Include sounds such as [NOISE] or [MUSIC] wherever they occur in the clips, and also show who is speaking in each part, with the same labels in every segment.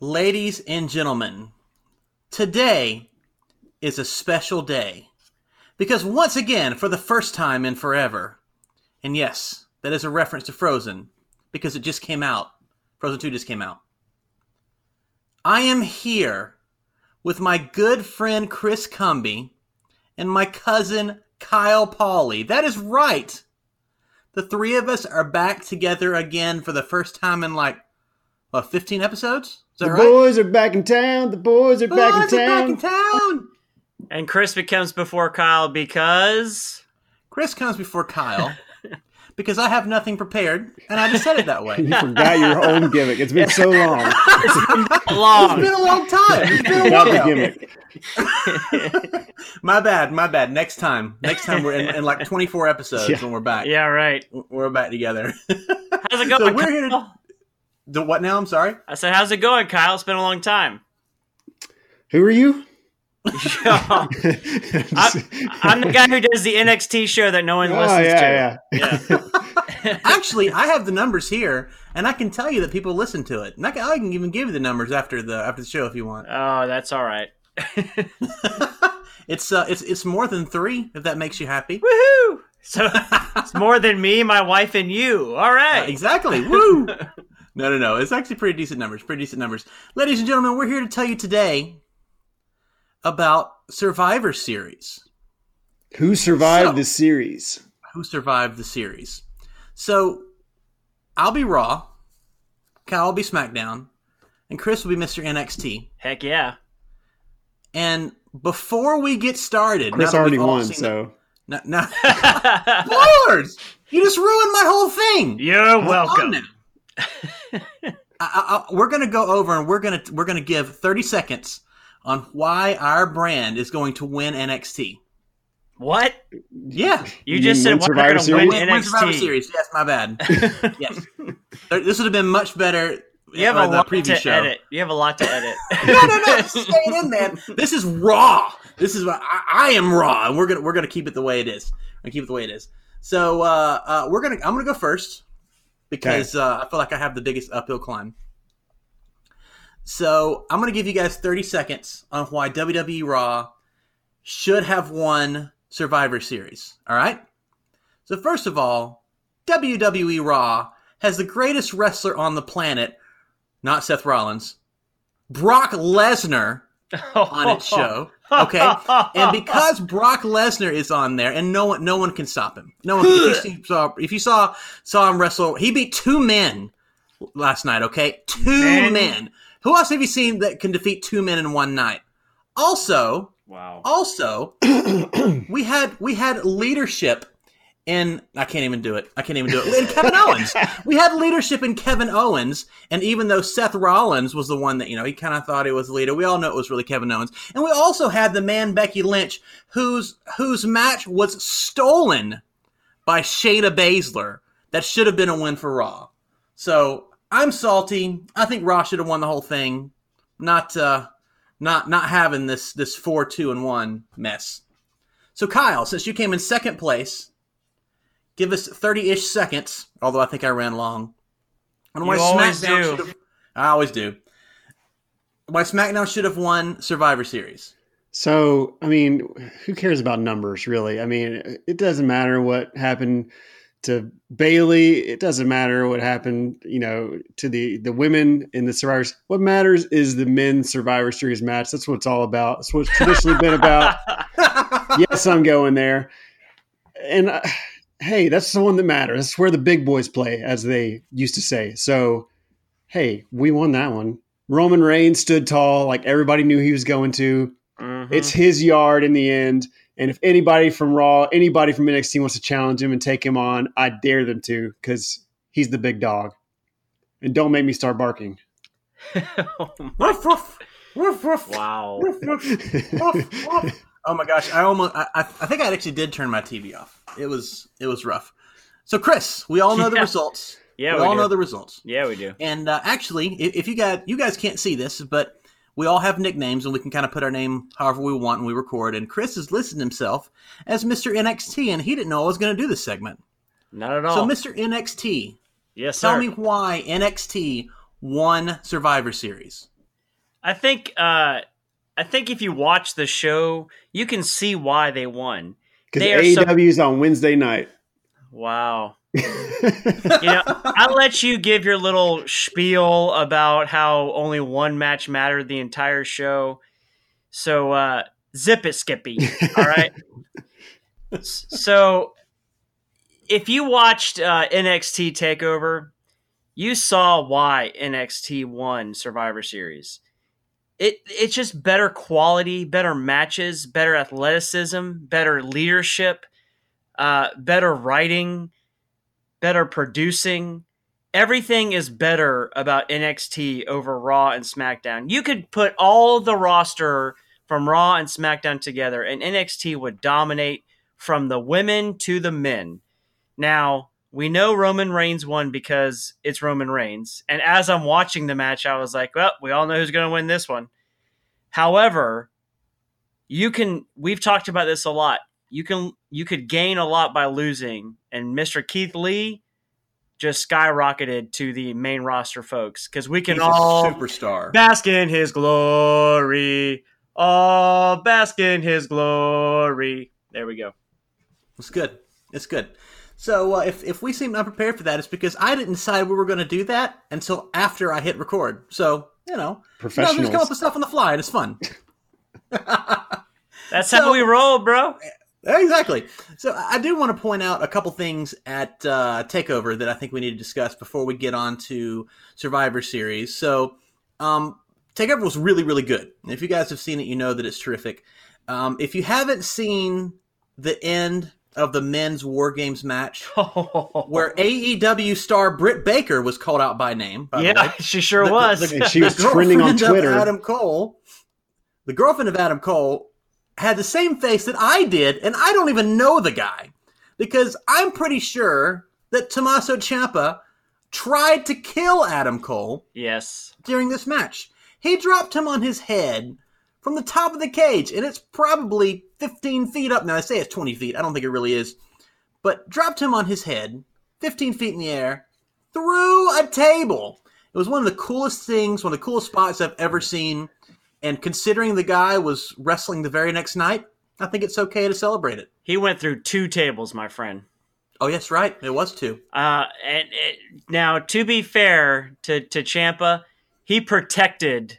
Speaker 1: Ladies and gentlemen, today is a special day because once again, for the first time in forever, and yes, that is a reference to Frozen because it just came out. Frozen 2 just came out. I am here with my good friend Chris Cumby and my cousin Kyle Pauley. That is right. The three of us are back together again for the first time in like what, 15 episodes? Is that
Speaker 2: The
Speaker 1: right?
Speaker 2: boys are back in town. The boys are back in
Speaker 1: are
Speaker 2: town.
Speaker 1: back in town.
Speaker 3: And Chris becomes before Kyle because
Speaker 1: Chris comes before Kyle because I have nothing prepared, and I just said it that way. [LAUGHS]
Speaker 2: You forgot your own gimmick. It's been so [LAUGHS] long.
Speaker 1: It's
Speaker 3: long.
Speaker 1: been a long time. It's been a
Speaker 2: Forgot the
Speaker 1: while.
Speaker 2: gimmick. [LAUGHS]
Speaker 1: My bad. My bad. Next time. Next time we're in, in like 24 episodes
Speaker 2: Yeah.
Speaker 1: when we're back.
Speaker 3: yeah, right.
Speaker 1: We're back together.
Speaker 3: How's it going?
Speaker 1: So we're here to-
Speaker 3: Kyle?
Speaker 1: The what now? I'm sorry.
Speaker 3: I said, "How's it going, Kyle? It's been a long time."
Speaker 2: Who are you? [LAUGHS] [LAUGHS]
Speaker 3: I'm, I'm the guy who does the NXT show that no one
Speaker 2: Oh,
Speaker 3: listens
Speaker 2: yeah,
Speaker 3: to.
Speaker 2: yeah.
Speaker 3: Yeah. [LAUGHS]
Speaker 1: Actually, I have the numbers here, and I can tell you that people listen to it. And I can, I can even give you the numbers after the after the show if you want.
Speaker 3: Oh, that's all right.
Speaker 1: it's uh, it's it's more than three. If that makes you happy.
Speaker 3: Woohoo! So it's more than me, my wife, and you. All right.
Speaker 1: Uh, exactly. Woo! No, no, no. It's actually pretty decent numbers. Pretty decent numbers. Ladies and gentlemen, we're here to tell you today about Survivor Series.
Speaker 2: Who survived
Speaker 1: So-
Speaker 2: this series?
Speaker 1: Who survived the series? So, I'll be Raw. Kyle will be SmackDown, and Chris will be Mr. NXT.
Speaker 3: Heck yeah.
Speaker 1: And before we get started,
Speaker 2: Chris already won, so
Speaker 1: the- no, no. [LAUGHS] spoilers! You just ruined my whole thing.
Speaker 3: You're
Speaker 1: Hold on
Speaker 3: welcome. [LAUGHS]
Speaker 1: now. I, I, I, we're gonna go over and we're gonna we're gonna give 30 seconds on why our brand is going to win NXT.
Speaker 3: What?
Speaker 1: Yeah,
Speaker 3: You,
Speaker 2: You
Speaker 3: just
Speaker 2: mean
Speaker 3: said
Speaker 2: win
Speaker 3: we're going to win
Speaker 1: win, win Survivor
Speaker 3: NXT.
Speaker 1: Series. Yes, my bad. [LAUGHS] yes, this would have been much better.
Speaker 3: You have a
Speaker 1: the
Speaker 3: lot to
Speaker 1: show.
Speaker 3: edit. You have a lot to edit. [LAUGHS]
Speaker 1: no, no, no. This is staying in, man. This is raw. This is I, I am raw, and we're gonna we're gonna keep it the way it is. We're keep it the way it is. So uh, uh, we're gonna I'm gonna go first because uh, I feel like I have the biggest uphill climb. So I'm gonna give you guys 30 seconds on why WWE Raw should have won Survivor Series. All right. So first of all, WWE Raw has the greatest wrestler on the planet, not Seth Rollins, Brock Lesnar [LAUGHS] on its show. Okay, and because [LAUGHS] Brock Lesnar is on there, and no one, no one can stop him. No one. If you [LAUGHS] saw, if you saw saw him wrestle, he beat two men last night. Okay, two
Speaker 3: Men?
Speaker 1: men. Who else have you seen that can defeat two men in one night? Also,
Speaker 3: wow.
Speaker 1: also, [CLEARS THROAT] we had we had leadership in I can't even do it. I can't even do it. In Kevin Owens, [LAUGHS] we had leadership in Kevin Owens, and even though Seth Rollins was the one that you know he kind of thought he was the leader, we all know it was really Kevin Owens. And we also had the man Becky Lynch, whose whose match was stolen by Shayna Baszler. That should have been a win for Raw. So I'm salty. I think Raw should have won the whole thing. Not uh, not not having this this four two and one mess. So Kyle, since you came in second place, give us thirty ish seconds. Although I think I ran long. On why SmackDown
Speaker 3: do.
Speaker 1: I always do. Why SmackDown should have won Survivor Series.
Speaker 2: So, I mean, who cares about numbers, really? I mean, it doesn't matter what happened to Bayley. It doesn't matter what happened, you know, to the the women in the Survivors. What matters is the men's Survivor Series match. That's what it's all about. That's what it's traditionally been about. [LAUGHS] yes, I'm going there. And uh, hey, that's the one that matters. That's where the big boys play, as they used to say. So, hey, we won that one. Roman Reigns stood tall, like everybody knew he was going to.
Speaker 3: Mhm.
Speaker 2: It's his yard in the end. And if anybody from Raw, anybody from NXT wants to challenge him and take him on, I dare them to because he's the big dog. And don't make me start barking. [LAUGHS]
Speaker 1: Woof, woof, woof, woof,
Speaker 3: wow.
Speaker 1: woof, woof, woof, woof. Oh my gosh! I almost, I, I think I actually did turn my TV off. It was, it was rough. So, Chris, we all know the [LAUGHS]
Speaker 3: Yeah.
Speaker 1: results.
Speaker 3: Yeah,
Speaker 1: we,
Speaker 3: we
Speaker 1: all
Speaker 3: do.
Speaker 1: know the results.
Speaker 3: Yeah, we do.
Speaker 1: And uh, actually, if, if you guys, you guys can't see this, but we all have nicknames, and we can kind of put our name however we want when we record. And Chris has listed himself as Mr. NXT, and he didn't know I was going to do this segment.
Speaker 3: Not at all.
Speaker 1: So, Mr. NXT,
Speaker 3: yes,
Speaker 1: tell
Speaker 3: sir.
Speaker 1: me why NXT won Survivor Series.
Speaker 3: I think uh, I think if you watch the show, you can see why they won.
Speaker 2: Because
Speaker 3: are
Speaker 2: AEW's
Speaker 3: so-
Speaker 2: on Wednesday night.
Speaker 3: Wow. [LAUGHS] you know, I'll let you give your little spiel about how only one match mattered the entire show. So uh, zip it, Skippy. All right. So if you watched uh, NXT Takeover, you saw why NXT won Survivor Series. It it's just better quality, better matches, better athleticism, better leadership, uh, better writing, better producing. Everything is better about NXT over Raw and SmackDown. You could put all the roster from Raw and SmackDown together, and NXT would dominate from the women to the men. Now, we know Roman Reigns won because it's Roman Reigns. And as I'm watching the match, I was like, well, we all know who's going to win this one. However, you can we've talked about this a lot. You can you could gain a lot by losing and Mr. Keith Lee just skyrocketed to the main roster folks cuz we can
Speaker 1: He's
Speaker 3: all
Speaker 1: superstar.
Speaker 3: bask in his glory. Oh, bask in his glory. There we go.
Speaker 1: It's good. It's good. So uh, if if we seem unprepared for that, it's because I didn't decide we were going to do that until after I hit record. So you know, you know, just come up with stuff on the fly, and it's fun. [LAUGHS]
Speaker 3: That's
Speaker 1: So-
Speaker 3: how we roll, bro.
Speaker 1: Exactly. So I do want to point out a couple things at uh, Takeover that I think we need to discuss before we get on to Survivor Series. So um, Takeover was really, really good. If you guys have seen it, you know that it's terrific. Um, if you haven't seen the end of the men's War Games match, [LAUGHS] where AEW star Britt Baker was called out by name, by the way,
Speaker 3: yeah, she sure
Speaker 1: The-
Speaker 3: was.
Speaker 1: the-
Speaker 2: And she was [LAUGHS] trending on Twitter.
Speaker 1: Adam Cole, the girlfriend of Adam Cole, had the same face that I did, and I don't even know the guy because I'm pretty sure that Tommaso Ciampa tried to kill Adam Cole
Speaker 3: yes.
Speaker 1: during this match. He dropped him on his head from the top of the cage, and it's probably 15 feet up. Now, I say it's 20 feet. I don't think it really is. But dropped him on his head, 15 feet in the air, through a table. It was one of the coolest things, one of the coolest spots I've ever seen. And considering the guy was wrestling the very next night, I think it's okay to celebrate it.
Speaker 3: He went through two tables, my friend.
Speaker 1: Oh, yes, right. It was two.
Speaker 3: Uh, and it, now, to be fair to to Ciampa, he protected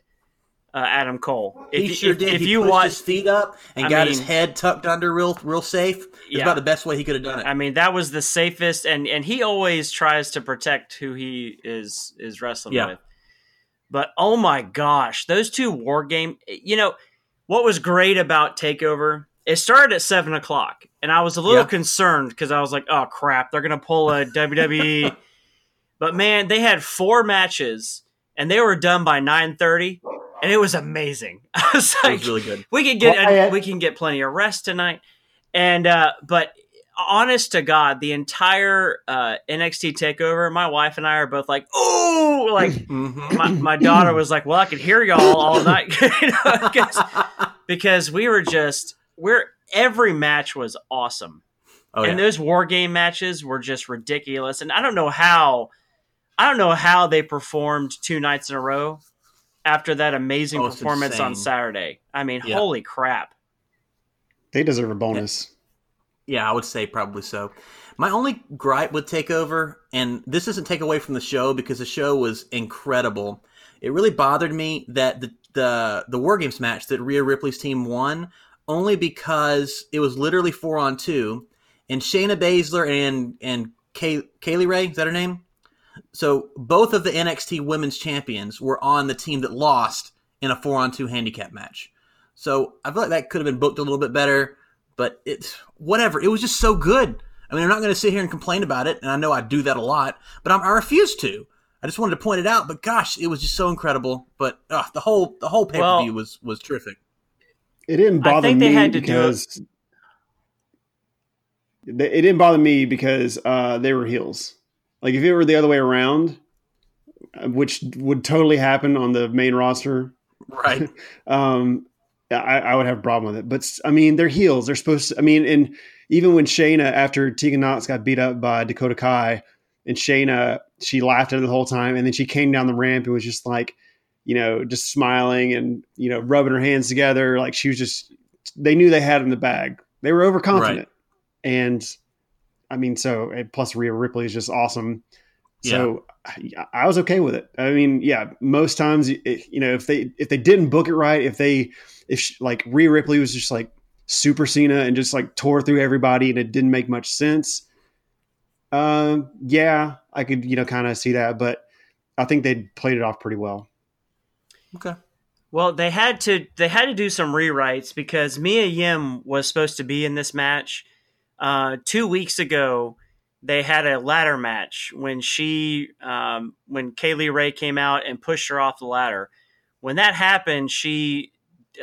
Speaker 3: uh, Adam Cole. If,
Speaker 1: he sure
Speaker 3: if,
Speaker 1: did.
Speaker 3: If
Speaker 1: he
Speaker 3: you
Speaker 1: pushed
Speaker 3: watch,
Speaker 1: his feet up and
Speaker 3: I
Speaker 1: got his head tucked under real, real safe. It's
Speaker 3: Yeah.
Speaker 1: about the best way he could have done it.
Speaker 3: I mean, that was the safest, and and he always tries to protect who he is is wrestling
Speaker 1: Yeah.
Speaker 3: with. But oh my gosh, those two war game. You know what was great about Takeover? It started at seven o'clock, and I was a little
Speaker 1: Yeah.
Speaker 3: concerned because I was like, "Oh crap, they're gonna pull a WWE." [LAUGHS] but man, they had four matches, and they were done by nine thirty, and it was amazing. [LAUGHS] I was
Speaker 1: it was really good.
Speaker 3: we can get
Speaker 2: Well, I-
Speaker 3: we can get plenty of rest tonight and uh but honest to god the entire uh nxt takeover my wife and i are both like oh like [LAUGHS]
Speaker 1: Mhm.
Speaker 3: my, my daughter was like well i could hear y'all all [LAUGHS] night you know, 'cause- because we were just we're every match was awesome
Speaker 1: oh, yeah.
Speaker 3: and those war game matches were just ridiculous and i don't know how i don't know how they performed two nights in a row after that amazing
Speaker 1: Oh, it's
Speaker 3: performance on saturday i mean
Speaker 1: Yeah.
Speaker 3: holy crap
Speaker 2: They deserve a bonus.
Speaker 1: Yeah, I would say probably so. My only gripe with Takeover, and this doesn't take away from the show because the show was incredible. It really bothered me that the the the War Games match that Rhea Ripley's team won only because it was literally four on two, and Shayna Baszler and and Kay, Kaylee Ray is that her name? So both of the NXT Women's Champions were on the team that lost in a four on two handicap match. So I feel like that could have been booked a little bit better but it's whatever. It was just so good. I mean, I'm not going to sit here and complain about it, and I know I do that a lot, but I'm, I refuse to. I just wanted to point it out. But gosh, it was just so incredible. But uh, the whole the whole pay per view
Speaker 3: Well-
Speaker 1: was was terrific.
Speaker 2: It didn't bother
Speaker 3: I
Speaker 2: bother
Speaker 3: think they
Speaker 2: me
Speaker 3: had to do it-
Speaker 2: because it didn't bother me because uh, they were heels. Like if it were the other way around, uh, which would totally happen on the main roster,
Speaker 1: Right. [LAUGHS]
Speaker 2: um, I, I would have a problem with it. But I mean, they're heels. They're supposed to. I mean, and even when Shayna, after Tegan Nox got beat up by Dakota Kai, and Shayna, she laughed at her the whole time, and then she came down the ramp and was just like, you know, just smiling and you know, rubbing her hands together. Like she was just, they knew they had in the bag. They were overconfident,
Speaker 1: Right.
Speaker 2: and I mean, so plus Rhea Ripley is just awesome. So I, I was okay with it. I mean, yeah, most times, it, you know, if they if they didn't book it right, if they if she, like Rhea Ripley was just like Super Cena and just like tore through everybody and it didn't make much sense. Um, yeah, I could you know kind of see that, but I think they played it off pretty well.
Speaker 1: Okay.
Speaker 3: Well, they had to they had to do some rewrites because Mia Yim was supposed to be in this match. Uh, two weeks ago, they had a ladder match when she um, when Kaylee Ray came out and pushed her off the ladder. When that happened, she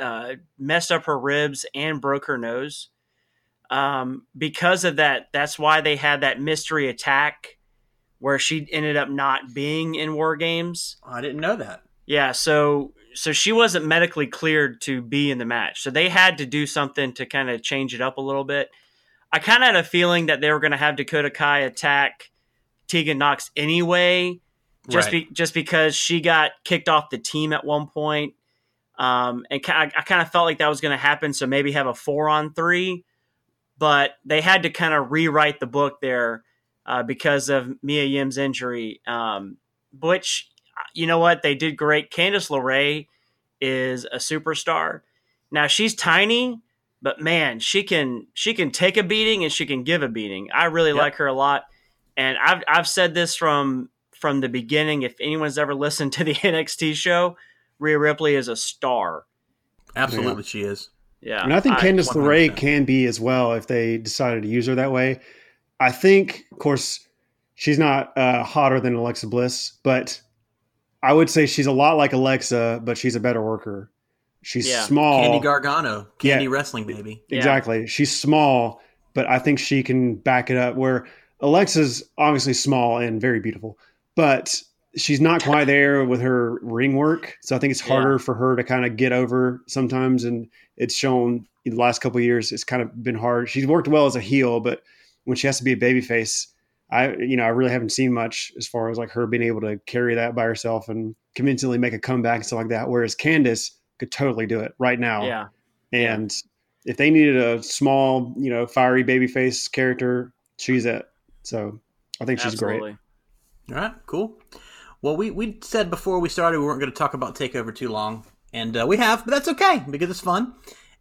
Speaker 3: uh, messed up her ribs and broke her nose. Um, because of that, that's why they had that mystery attack where she ended up not being in War Games.
Speaker 1: I didn't know that.
Speaker 3: Yeah, so so she wasn't medically cleared to be in the match. So they had to do something to kind of change it up a little bit. I kind of had a feeling that they were going to have Dakota Kai attack Tegan Nox anyway, just
Speaker 1: Right.
Speaker 3: be, just because she got kicked off the team at one point. Um, and I, I kind of felt like that was going to happen. So maybe have a four on three, but they had to kind of rewrite the book there uh, because of Mia Yim's injury. Um, which you know what they did great. Candice LeRae is a superstar. Now she's tiny, but man, she can she can take a beating and she can give a beating. I really
Speaker 1: Yep.
Speaker 3: like her a lot, and I've I've said this from from the beginning. If anyone's ever [LAUGHS] listened to the [LAUGHS] NXT show, Rhea Ripley is a star.
Speaker 1: Absolutely, she is.
Speaker 3: Yeah,
Speaker 2: And I think
Speaker 3: I-
Speaker 2: Candice LeRae can be as well if they decided to use her that way. I think, of course, she's not uh, hotter than Alexa Bliss, but I would say she's a lot like Alexa, but she's a better worker. She's
Speaker 3: Yeah.
Speaker 2: small.
Speaker 1: Candy Gargano, Candy
Speaker 2: Yeah.
Speaker 1: Wrestling, baby.
Speaker 3: Yeah.
Speaker 2: Exactly. She's small, but I think she can back it up. Where Alexa's obviously small and very beautiful, but she's not quite [LAUGHS] there with her ring work. So I think it's harder for her to kind of get over sometimes. And it's shown in the last couple of years, it's kind of been hard. She's worked well as a heel, but when she has to be a babyface, I you know I really haven't seen much as far as like her being able to carry that by herself and convincingly make a comeback and stuff like that. Whereas Candace could totally do it right now.
Speaker 3: yeah,
Speaker 2: And if they needed a small, you know, fiery baby face character, she's it. So I think she's
Speaker 3: absolutely.
Speaker 2: great.
Speaker 1: All right, cool. Well, we, we said before we started we weren't going to talk about Takeover too long, and uh, we have, but that's okay because it's fun.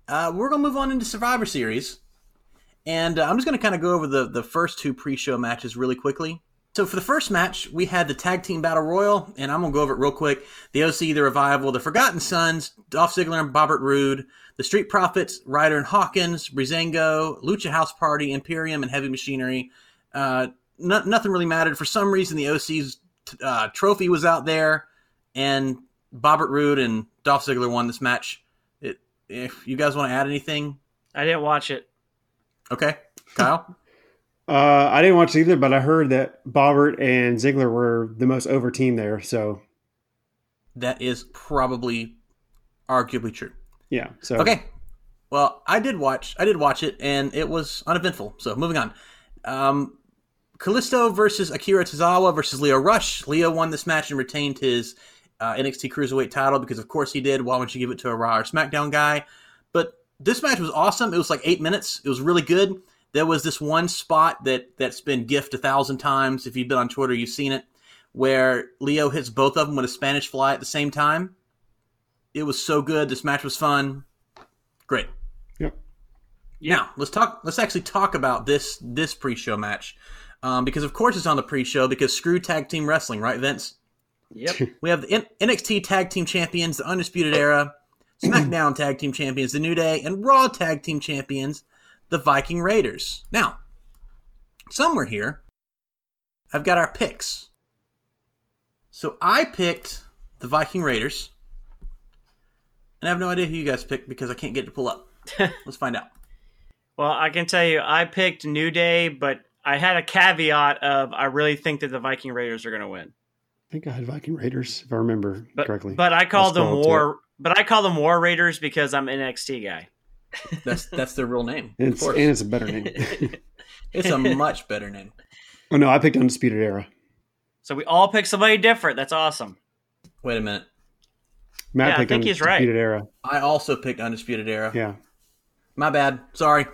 Speaker 1: Uh, we're going to move on into Survivor Series, and uh, I'm just going to kind of go over the, the first two pre show matches really quickly. So for the first match, we had the Tag Team Battle Royal, and I'm going to go over it real quick. The OC, The Revival, The Forgotten Sons, Dolph Ziggler and Robert Roode, The Street Profits, Ryder and Hawkins, Breezango, Lucha House Party, Imperium, and Heavy Machinery. Uh, no, nothing really mattered. For some reason, the OC's uh, trophy was out there, and Robert Roode and Dolph Ziggler won this match. It, if you guys want to add anything,
Speaker 3: I didn't watch it.
Speaker 1: okay, Kyle. [LAUGHS]
Speaker 2: Uh, I didn't watch either, but I heard that Robert and Ziggler were the most over team there. So
Speaker 1: that is probably arguably true.
Speaker 2: yeah. So
Speaker 1: Okay. Well, I did watch. I did watch it, and it was uneventful. So moving on. Um, Kalisto versus Akira Tozawa versus Lio Rush. Lio won this match and retained his uh, NXT Cruiserweight title because, of course, he did. Why would you give it to a Raw or SmackDown guy? But this match was awesome. It was like eight minutes. It was really good. There was this one spot that that's been gifted a thousand times. If you've been on Twitter, you've seen it, where Lio hits both of them with a Spanish fly at the same time. It was so good. This match was fun. Great.
Speaker 2: Yep.
Speaker 1: Now let's talk. Let's actually talk about this this pre-show match, um, because of course it's on the pre-show because screw tag team wrestling, right, Vince?
Speaker 3: Yep. [LAUGHS]
Speaker 1: We have the N- NXT Tag Team Champions, the Undisputed Era, [CLEARS THROAT] SmackDown Tag Team Champions, the New Day, and Raw Tag Team Champions, the Viking Raiders. Now, somewhere here, I've got our picks. So I picked the Viking Raiders, and I have no idea who you guys picked because I can't get it to pull up. [LAUGHS] Let's find out.
Speaker 3: Well, I can tell you, I picked New Day, but I had a caveat of I really think that the Viking Raiders are going to win.
Speaker 2: I think I had Viking Raiders if I remember
Speaker 3: But
Speaker 2: correctly.
Speaker 3: but I call them War. But I call them War Raiders because I'm an NXT guy.
Speaker 1: That's that's their real name.
Speaker 2: and
Speaker 1: Of
Speaker 2: it's, and it's a better name. [LAUGHS]
Speaker 1: It's a much better name.
Speaker 2: oh no, I picked Undisputed Era.
Speaker 3: So we all picked somebody different. That's awesome.
Speaker 1: Wait a minute.
Speaker 2: Matt
Speaker 3: Yeah, I
Speaker 2: picked
Speaker 3: think he's right.
Speaker 2: Undisputed Era.
Speaker 1: I also picked Undisputed Era.
Speaker 2: Yeah.
Speaker 1: My bad. Sorry.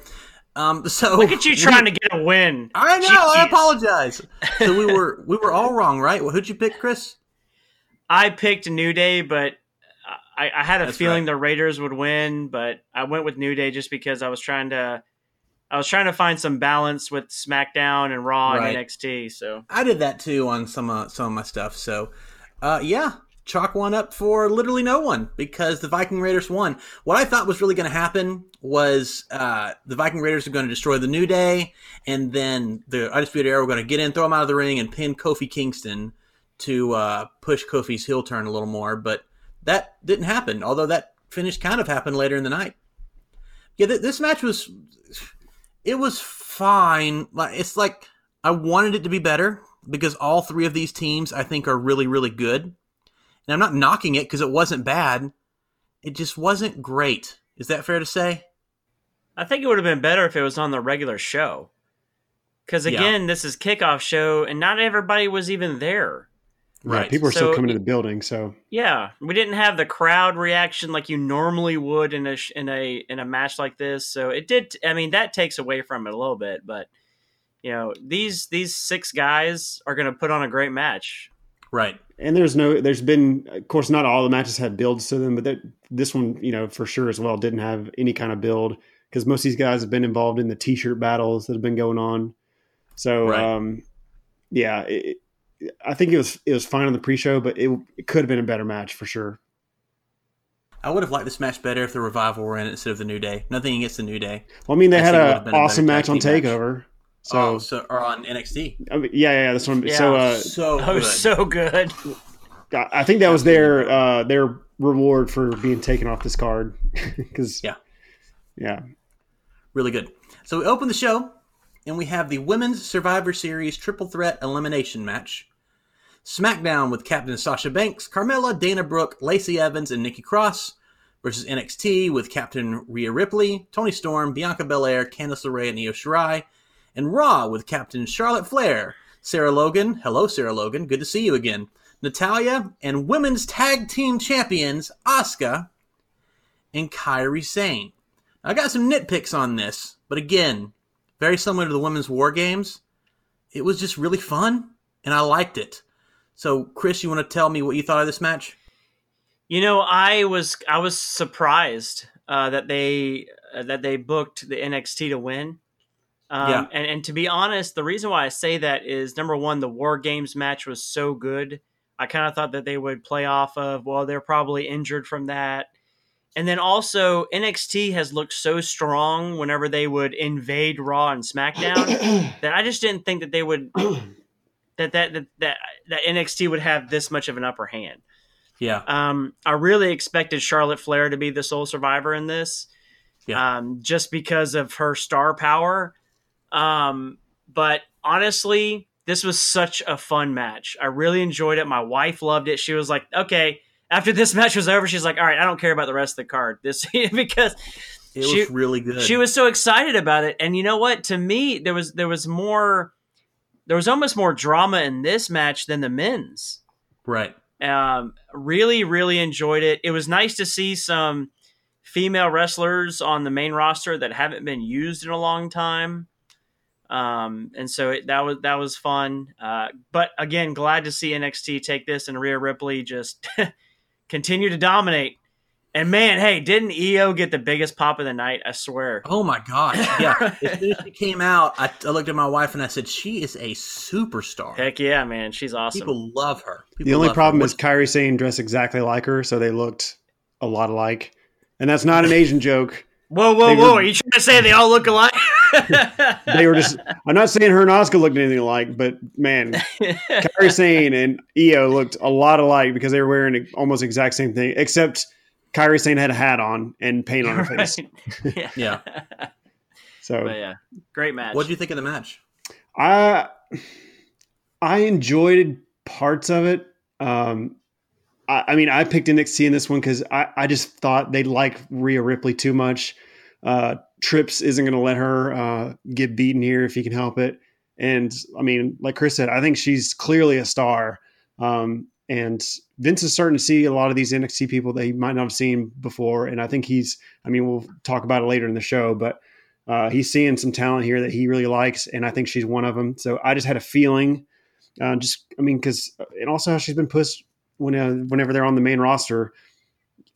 Speaker 1: Um, so
Speaker 3: Look at you trying to get a win.
Speaker 1: I know. I apologize. So we were we were all wrong, right? Well, who'd you pick, Chris? [LAUGHS]
Speaker 3: I picked New Day, but I, I had a
Speaker 1: That's
Speaker 3: feeling
Speaker 1: right.
Speaker 3: the Raiders would win, but I went with New Day just because I was trying to I was trying to find some balance with SmackDown and Raw
Speaker 1: Right.
Speaker 3: and NXT. So
Speaker 1: I did that too on some uh, some of my stuff. So, uh, yeah, chalk one up for literally no one because the Viking Raiders won. What I thought was really going to happen was uh, the Viking Raiders are going to destroy the New Day, and then the Undisputed Era were going to get in, throw him out of the ring, and pin Kofi Kingston to uh, push Kofi's heel turn a little more. But that didn't happen. Although that finish kind of happened later in the night. Yeah, th- this match was it was fine. Like it's like I wanted it to be better because all three of these teams I think are really really good. And I'm not knocking it because it wasn't bad. It just wasn't great. Is that fair to say?
Speaker 3: I think it would have been better if it was on the regular show. Because
Speaker 1: Yeah.
Speaker 3: again, this is kickoff show, and not everybody was even there.
Speaker 2: Yeah,
Speaker 1: Right.
Speaker 2: people are still coming to the building, so
Speaker 3: Yeah, we didn't have the crowd reaction like you normally would in a in a in a match like this. So it did. I mean, that takes away from it a little bit, but you know these these six guys are going to put on a great match.
Speaker 1: Right.
Speaker 2: and there's no there's been of course not all the matches had builds to them but that, this one you know for sure as well didn't have any kind of build because most of these guys have been involved in the t-shirt battles that have been going on so
Speaker 1: Right.
Speaker 2: um yeah it, it- i think it was it was fine on the pre-show but it, it could have been a better match for sure
Speaker 1: I would have liked this match better if the revival were in it instead of the New Day. Nothing against the New Day.
Speaker 2: well i mean they
Speaker 1: I
Speaker 2: had
Speaker 1: think it would have
Speaker 2: an
Speaker 1: been a better
Speaker 2: awesome match on
Speaker 1: team match.
Speaker 2: takeover so,
Speaker 1: oh, so or on NXT.
Speaker 2: I mean, yeah yeah that's what I'm,
Speaker 3: Yeah.
Speaker 2: so uh
Speaker 1: so
Speaker 3: Oh,
Speaker 1: good.
Speaker 3: so good.
Speaker 2: I I think that was their uh, their reward for being taken off this card [LAUGHS] because
Speaker 1: Yeah.
Speaker 2: yeah
Speaker 1: really good. So we open the show, and we have the Women's Survivor Series Triple Threat Elimination match. SmackDown with Captain Sasha Banks, Carmella, Dana Brooke, Lacey Evans, and Nikki Cross versus NXT with Captain Rhea Ripley, Toni Storm, Bianca Belair, Candice LeRae, and Io Shirai, and Raw with Captain Charlotte Flair, Sarah Logan. Hello, Sarah Logan. Good to see you again. Natalya and Women's Tag Team Champions Asuka and Kairi Sane. I got some nitpicks on this, but again, very similar to the women's war games. It was just really fun, and I liked it. So, Chris, you want to tell me what you thought of this match?
Speaker 3: You know, I was I was surprised uh, that they uh, that they booked the NXT to win. Um,
Speaker 1: Yeah.
Speaker 3: and, and to be honest, the reason why I say that is number one, the War Games match was so good. I kind of thought that they would play off of, well, they're probably injured from that. And then also, NXT has looked so strong whenever they would invade Raw and SmackDown [COUGHS] that I just didn't think that they would that that that that, that NXT would have this much of an upper hand.
Speaker 1: Yeah,
Speaker 3: Um, I really expected Charlotte Flair to be the sole survivor in this,
Speaker 1: Yeah.
Speaker 3: um, just because of her star power. Um, but honestly, this was such a fun match. I really enjoyed it. My wife loved it. She was like, "Okay." After this match was over, she's like, "All right, I don't care about the rest of the card." [LAUGHS] This because
Speaker 1: it
Speaker 3: she-
Speaker 1: was really good.
Speaker 3: she was so excited about it and you know what to me there was there was more there was almost more drama in this match than the men's.
Speaker 1: Right.
Speaker 3: um, really really enjoyed it. It was nice to see some female wrestlers on the main roster that haven't been used in a long time. Um, and so it, that was that was fun. Uh, but again glad to see NXT take this and Rhea Ripley just [LAUGHS] continue to dominate and man hey didn't Io get the biggest pop of the night I swear
Speaker 1: Oh my gosh! Yeah, [LAUGHS] as soon as she came out, I, I looked at my wife and I said, "She is a superstar.
Speaker 3: Heck yeah, man. She's awesome.
Speaker 1: People love her."
Speaker 2: The only
Speaker 1: love her.
Speaker 2: problem is
Speaker 1: What's-
Speaker 2: Kairi Sane dressed exactly like her, so they looked a lot alike. And that's not an Asian joke.
Speaker 3: whoa, whoa,
Speaker 2: they
Speaker 3: whoa.
Speaker 2: were-
Speaker 3: Are you trying to say they all look alike? [LAUGHS]
Speaker 2: They were just. I'm not saying her and Asuka looked anything alike, but man, [LAUGHS] Kairi Sane and Io looked a lot alike because they were wearing the almost exact same thing, except Kairi Sane had a hat on and paint on her face.
Speaker 3: Right. [LAUGHS] yeah.
Speaker 1: Yeah.
Speaker 2: So
Speaker 3: But yeah, great match.
Speaker 1: What do you think of the match?
Speaker 2: I I enjoyed parts of it. Um, I, I mean, I picked NXT in this one because I, I just thought they'd like Rhea Ripley too much. Uh, Trips isn't going to let her uh, get beaten here if he can help it. And I mean, like Chris said, I think she's clearly a star. Um, and Vince is starting to see a lot of these NXT people that he might not have seen before, and I think he's. I mean, we'll talk about it later in the show, but uh, he's seeing some talent here that he really likes, and I think she's one of them. So I just had a feeling, uh, just I mean, because and also how she's been pushed when uh, whenever they're on the main roster.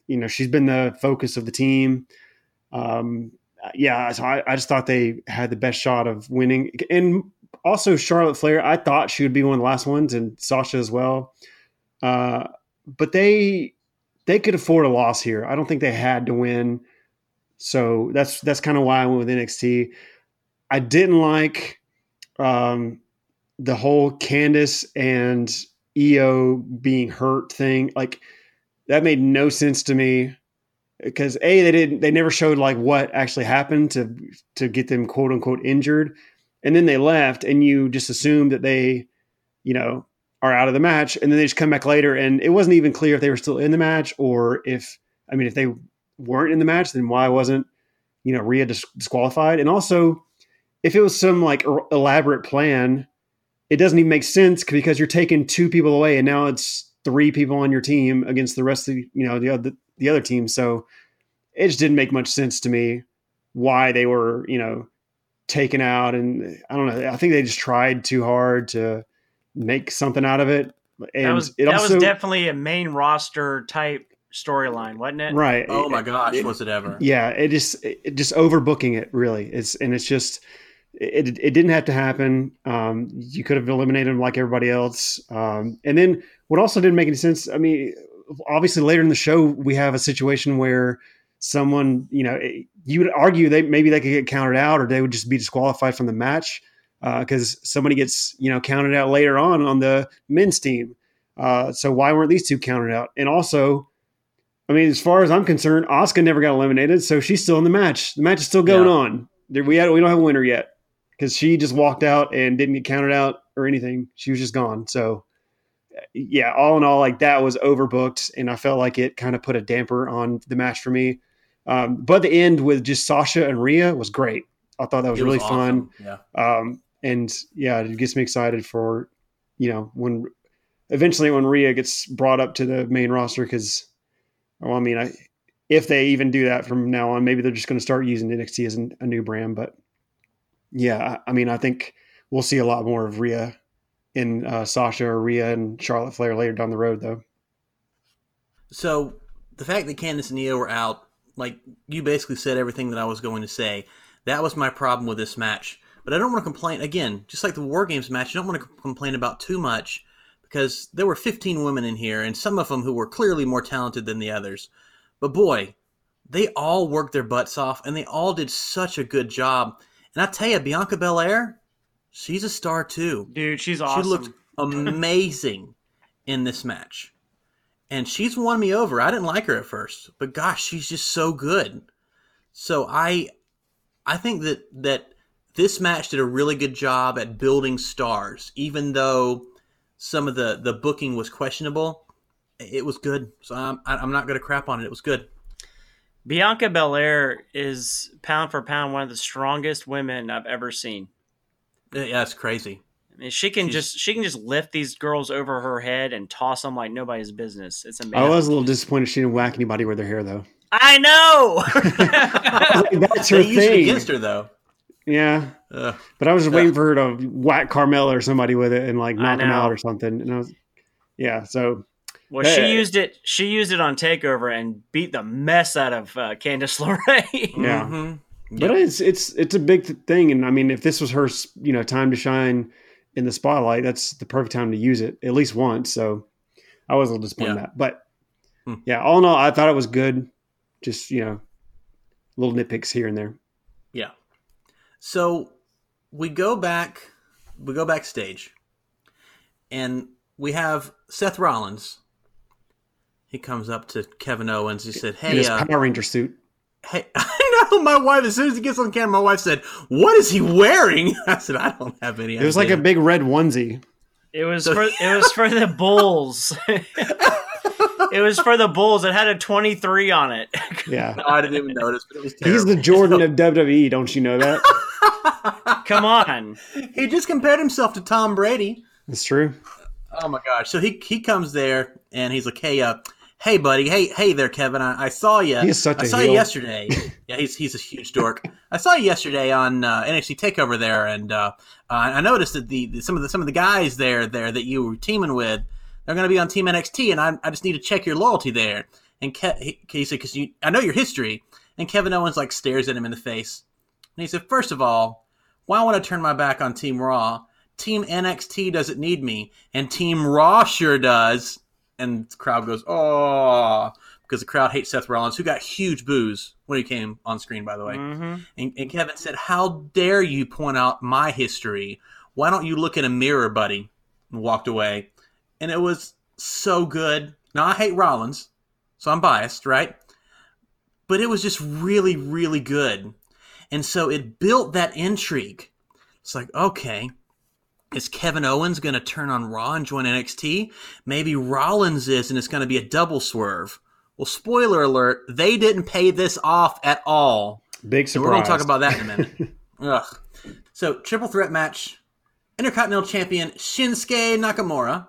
Speaker 2: You know, she's been the focus of the team. Um, yeah, so I, I just thought they had the best shot of winning, and also Charlotte Flair. I thought she would be one of the last ones, and Sasha as well. Uh, but they they could afford a loss here. I don't think they had to win. So that's that's kind of why I went with NXT. I didn't like um, the whole Candice and Io being hurt thing. Like that made no sense to me because a they didn't they never showed like what actually happened to to get them quote unquote injured, and then they left, and you just assumed that they, you know, are out of the match, and then they just come back later, and it wasn't even clear if they were still in the match or if I mean if they weren't in the match, then why wasn't you know Rhea dis- disqualified? And also, if it was some like er- elaborate plan, it doesn't even make sense because you're taking two people away, and now it's three people on your team against the rest of the, you know the other the other team. So it just didn't make much sense to me why they were you know taken out, and I don't know. I think they just tried too hard to make something out of it. And
Speaker 3: that was
Speaker 2: it
Speaker 3: that
Speaker 2: also,
Speaker 3: was definitely a main roster type storyline, wasn't it?
Speaker 2: right.
Speaker 1: Oh my gosh,
Speaker 2: It-
Speaker 1: was it ever?
Speaker 2: yeah it just it just overbooking it really it's and it's just it, it didn't have to happen um you could have eliminated him like everybody else um and then what also didn't make any sense i mean obviously later in the show we have a situation where someone you know you would argue they maybe they could get counted out or they would just be disqualified from the match because somebody gets you know counted out later on on the men's team uh, so why weren't these two counted out and also I mean, as far as I'm concerned, Asuka never got eliminated, so she's still in the match. The match is still going
Speaker 1: Yeah.
Speaker 2: on. There, we had, we don't have a winner yet because she just walked out and didn't get counted out or anything. She was just gone. So, yeah, all in all, like that was overbooked, and I felt like it kind of put a damper on the match for me. Um, but the end with just Sasha and Rhea was great. I thought that was
Speaker 1: It
Speaker 2: really fun.
Speaker 1: Yeah.
Speaker 2: Um, and yeah, it gets me excited for, you know, when eventually when Rhea gets brought up to the main roster because, well, I mean, I, if they even do that from now on, maybe they're just going to start using NXT as an, a new brand. But yeah, I, I mean, I think we'll see a lot more of Rhea in uh, Sasha or Rhea and Charlotte Flair later down the road, though.
Speaker 1: So the fact that Candice and Io were out, like you basically said everything that I was going to say. That was my problem with this match. But I don't want to complain again. Just like the War Games match, you don't want to complain about too much because there were 15 women in here, and some of them who were clearly more talented than the others. But boy, they all worked their butts off, and they all did such a good job. And I tell you, Bianca Belair, she's a star too.
Speaker 3: Dude, she's awesome.
Speaker 1: She looked amazing in this match. And she's won me over. I didn't like her at first, but gosh, she's just so good. So I I think that that this match did a really good job at building stars, even though some of the the booking was questionable. It was good. So I'm I'm not going to crap on it. It was good.
Speaker 3: Bianca Belair is pound for pound one of the strongest women I've ever seen.
Speaker 1: Yeah, it's crazy.
Speaker 3: I mean, she can
Speaker 1: She's-
Speaker 3: just she can just lift these girls over her head and toss them like nobody's business. It's amazing.
Speaker 2: I was a little disappointed she didn't whack anybody with her hair, though.
Speaker 3: I know. [LAUGHS] [LAUGHS]
Speaker 2: That's her
Speaker 1: They used it
Speaker 2: thing.
Speaker 1: against her though.
Speaker 2: Yeah,
Speaker 1: Ugh.
Speaker 2: But I was just
Speaker 1: Yeah.
Speaker 2: waiting for her to whack Carmel or somebody with it and like knock him out or something. And I was, yeah. So
Speaker 3: well, she used it. She used it on Takeover and beat the mess out of uh, Candice LeRae. [LAUGHS]
Speaker 2: Yeah.
Speaker 1: Mhm.
Speaker 2: but it's it's it's a big th- thing, and I mean, if this was her, you know, time to shine in the spotlight, that's the perfect time to use it at least once. So I was a little disappointed in
Speaker 1: Yeah.
Speaker 2: that, but
Speaker 1: Hmm.
Speaker 2: yeah, all in all, I thought it was good. Just you know, little nitpicks here and there.
Speaker 1: Yeah. So we go back, we go backstage, and we have Seth Rollins. He comes up to Kevin Owens. He said,
Speaker 2: in
Speaker 1: "Hey,
Speaker 2: his
Speaker 1: uh,
Speaker 2: Power Ranger suit.
Speaker 1: hey, [LAUGHS] I know my wife. As soon as he gets on camera, my wife said, "What is he wearing?" [LAUGHS] I said, "I don't have any."
Speaker 2: It was like a big red onesie.
Speaker 3: It was
Speaker 1: So-
Speaker 3: for it was for the Bulls. [LAUGHS] it was for the Bulls. It had a twenty three on it.
Speaker 2: Yeah,
Speaker 1: I didn't even notice, but it was terrible.
Speaker 2: he's the Jordan of WWE. Don't you know that?
Speaker 3: Come on. [LAUGHS]
Speaker 1: he just compared himself to Tom Brady.
Speaker 2: It's true.
Speaker 1: Oh my gosh! So he he comes there and he's like, "Hey, uh, hey, buddy, hey, hey there, Kevin. I, I saw you.
Speaker 2: He is such
Speaker 1: I
Speaker 2: a
Speaker 1: saw
Speaker 2: heel.
Speaker 1: you yesterday. [LAUGHS] yeah, he's he's a huge dork. I saw you yesterday on uh, NXT Takeover there, and uh, uh, I noticed that the, the some of the some of the guys there there that you were teaming with, they're going to be on Team NXT, and I, I just need to check your loyalty there. And Ke- he, he said, because you, I know your history. And Kevin Owens like stares at him in the face, and he said, first of all, why would I turn my back on Team Raw? Team NXT doesn't need me, and Team Raw sure does. And the crowd goes, oh, because the crowd hates Seth Rollins, who got huge boos when he came on screen, by the way.
Speaker 3: Mhm.
Speaker 1: And, and Kevin said, How dare you point out my history? Why don't you look in a mirror, buddy? And walked away. And it was so good. Now, I hate Rollins, so I'm biased, right? But it was just really, really good. And so it built that intrigue. It's like, okay, is Kevin Owens going to turn on Raw and join NXT? Maybe Rollins is, and it's going to be a double swerve. Well, spoiler alert, they didn't pay this off at all.
Speaker 2: Big surprise.
Speaker 1: we're going to talk about that in a minute. [LAUGHS] Ugh. So, triple threat match Intercontinental Champion Shinsuke Nakamura,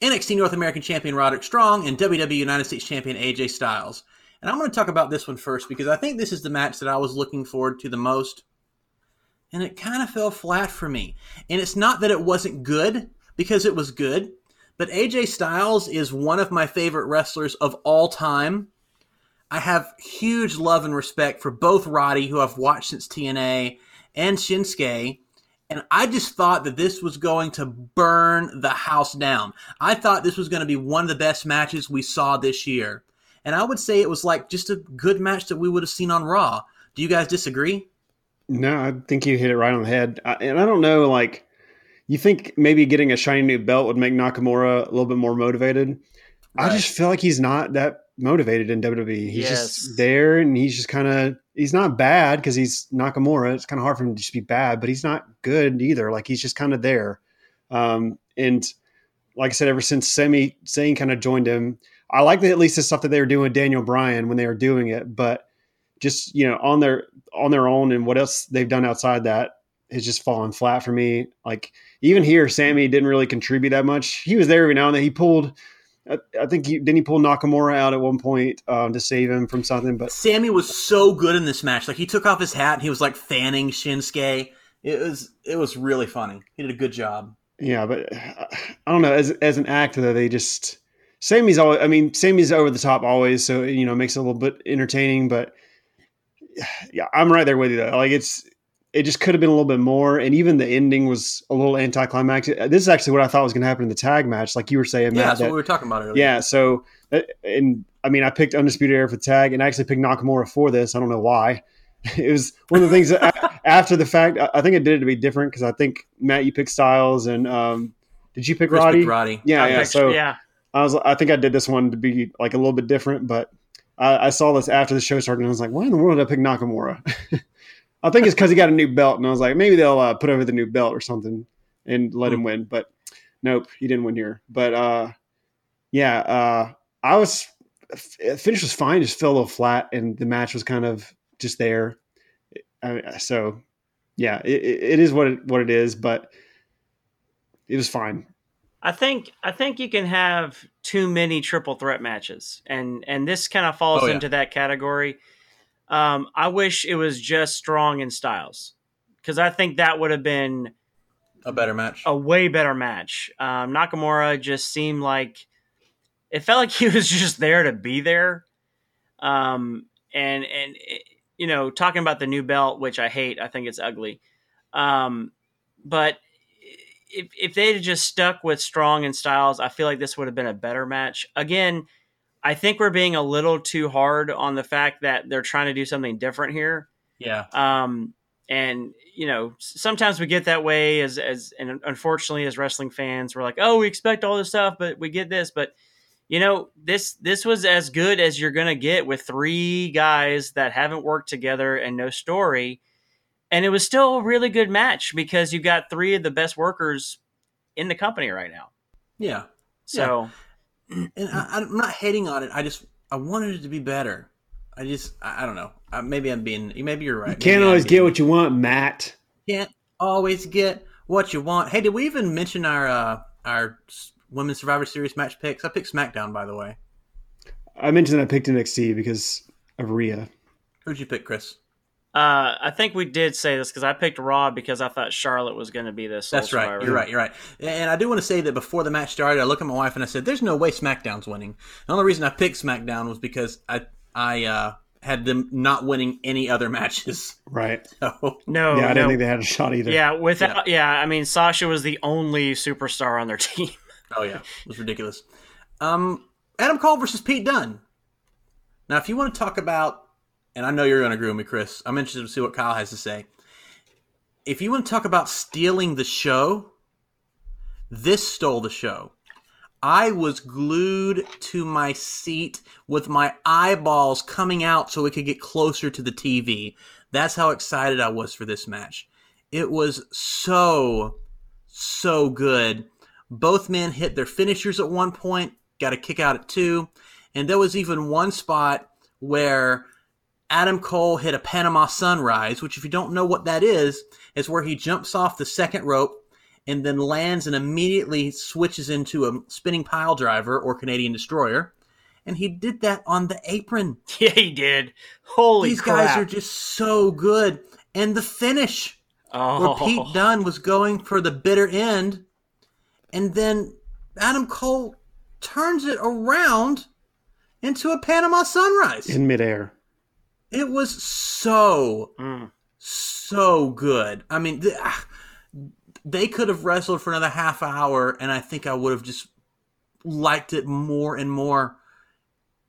Speaker 1: NXT North American Champion Roderick Strong, and WWE United States Champion AJ Styles. And I'm going to talk about this one first because I think this is the match that I was looking forward to the most. And it kind of fell flat for me. And it's not that it wasn't good, because it was good, but AJ Styles is one of my favorite wrestlers of all time. I have huge love and respect for both Roddy, who I've watched since TNA, and Shinsuke. And I just thought that this was going to burn the house down. I thought this was going to be one of the best matches we saw this year. And I would say it was like just a good match that we would have seen on Raw. Do you guys disagree?
Speaker 2: No, I think you hit it right on the head. I, and I don't know, like, you think maybe getting a shiny new belt would make Nakamura a little bit more motivated. I just feel like he's not that motivated in WWE. He's
Speaker 3: Yes.
Speaker 2: just there and he's just kind of, he's not bad because he's Nakamura. It's kind of hard for him to just be bad, but he's not good either. Like, he's just kind of there. Um, and like I said, ever since Sami Zayn kind of joined him, I like that at least the stuff that they were doing with Daniel Bryan when they were doing it, but just you know on their on their own and what else they've done outside that has just fallen flat for me. Like even here, Sami didn't really contribute that much. He was there every now and then. He pulled, I, I think he didn't he pull Nakamura out at one point um, to save him from something, but
Speaker 1: Sami was so good in this match. Like he took off his hat and he was like fanning Shinsuke. It was it was really funny. He did a good job.
Speaker 2: yeah, but I don't know. As as an actor, though, they just Sami's always. I mean, Sami's over the top always, so you know it makes it a little bit entertaining. But [SIGHS] yeah, I'm right there with you though. Like it's it just could have been a little bit more, and even the ending was a little anticlimactic. This is actually what I thought was going to happen in the tag match, like you were saying,
Speaker 1: Yeah,
Speaker 2: Matt.
Speaker 1: that's
Speaker 2: that-
Speaker 1: what we were talking about earlier.
Speaker 2: yeah, so uh, and I mean, I picked Undisputed Era for the tag, and I actually picked Nakamura for this. I don't know why. [LAUGHS] It was one of the things that a- [LAUGHS] after the fact. I I think I did it to be different because I think Matt, you picked Styles, and um, did you pick
Speaker 1: Chris
Speaker 2: Roddy?
Speaker 1: Roddy.
Speaker 2: Yeah,
Speaker 3: I
Speaker 2: yeah.
Speaker 3: picked-
Speaker 2: So
Speaker 3: yeah,
Speaker 2: I was, I think I did this one to be like a little bit different, but I, I saw this after the show started, and I was like, why in the world did I pick Nakamura? [LAUGHS] I think it's because he got a new belt, and I was like, maybe they'll uh, put over the new belt or something and let him win. But nope, he didn't win here. But uh, yeah, uh, I was finish was fine, just fell a little flat, and the match was kind of just there. I, so yeah, it, it it is what it, what it is, but it was fine.
Speaker 3: I think I think you can have too many triple threat matches, and and this kind of falls
Speaker 1: Oh, yeah.
Speaker 3: into that category. Um, I wish it was just Strong and Styles because I think that would have been
Speaker 1: A better match.
Speaker 3: a way better match. Um, Nakamura just seemed like it felt like [LAUGHS] he was just there to be there. Um, and and it, you know, talking about the new belt, which I hate, I think it's ugly. Um, but if if they had just stuck with Strong and Styles, I feel like this would have been a better match. Again, I think we're being a little too hard on the fact that they're trying to do something different here.
Speaker 1: yeah.
Speaker 3: Um, and you know, sometimes we get that way as as and unfortunately as wrestling fans, we're like, oh, we expect all this stuff, but we get this. But you know, this this was as good as you're gonna get with three guys that haven't worked together and no story. And it was still a really good match because you got three of the best workers in the company right now.
Speaker 1: Yeah.
Speaker 3: So [CLEARS THROAT]
Speaker 1: And I, I'm not hating on it. I just I wanted it to be better. I just I, I don't know. Uh, maybe I'm being. Maybe you're right.
Speaker 2: You can't
Speaker 1: Maybe
Speaker 2: always
Speaker 1: being-
Speaker 2: get what you want, Matt.
Speaker 1: can't always get what you want. Hey, did we even mention our uh, our Women's Survivor Series match picks. I picked SmackDown, by the way.
Speaker 2: I mentioned I picked NXT because of Rhea.
Speaker 1: Who'd you pick, Chris?
Speaker 3: Uh, I think we did say this because I picked Raw because I thought Charlotte was going to be this.
Speaker 1: That's right. You're right. You're right. And I do want to say that before the match started, I looked at my wife and I said, "There's no way SmackDown's winning." The only reason I picked SmackDown was because I I uh, had them not winning any other matches.
Speaker 2: Right. [LAUGHS]
Speaker 1: So,
Speaker 3: No,
Speaker 2: yeah, I
Speaker 3: no.
Speaker 2: didn't think they had a shot either.
Speaker 3: Yeah, without yeah. I mean Sasha was the only superstar on their [LAUGHS] team.
Speaker 1: oh yeah, it was ridiculous. Um, Adam Cole versus Pete Dunne. Now, if you want to talk about, and I know you're going to agree with me, Chris. I'm interested to see what Kyle has to say. If you want to talk about stealing the show, this stole the show. I was glued to my seat with my eyeballs coming out so it could get closer to the TV. That's how excited I was for this match. It was so, so good. Both men hit their finishers at one point, got a kick out at two. And there was even one spot where Adam Cole hit a Panama Sunrise, which, if you don't know what that is, is where he jumps off the second rope and then lands and immediately switches into a spinning pile driver or Canadian destroyer. And he did that on the apron. [LAUGHS]
Speaker 3: yeah, he did. Holy
Speaker 1: These
Speaker 3: crap.
Speaker 1: guys are just so good. And the finish where
Speaker 3: oh.
Speaker 1: Pete Dunne was going for the bitter end, and then Adam Cole turns it around into a Panama Sunrise.
Speaker 2: In midair.
Speaker 1: It was so
Speaker 3: Mm.
Speaker 1: so good. I mean, th- ah, they could have wrestled for another half hour, and I think I would have just liked it more and more.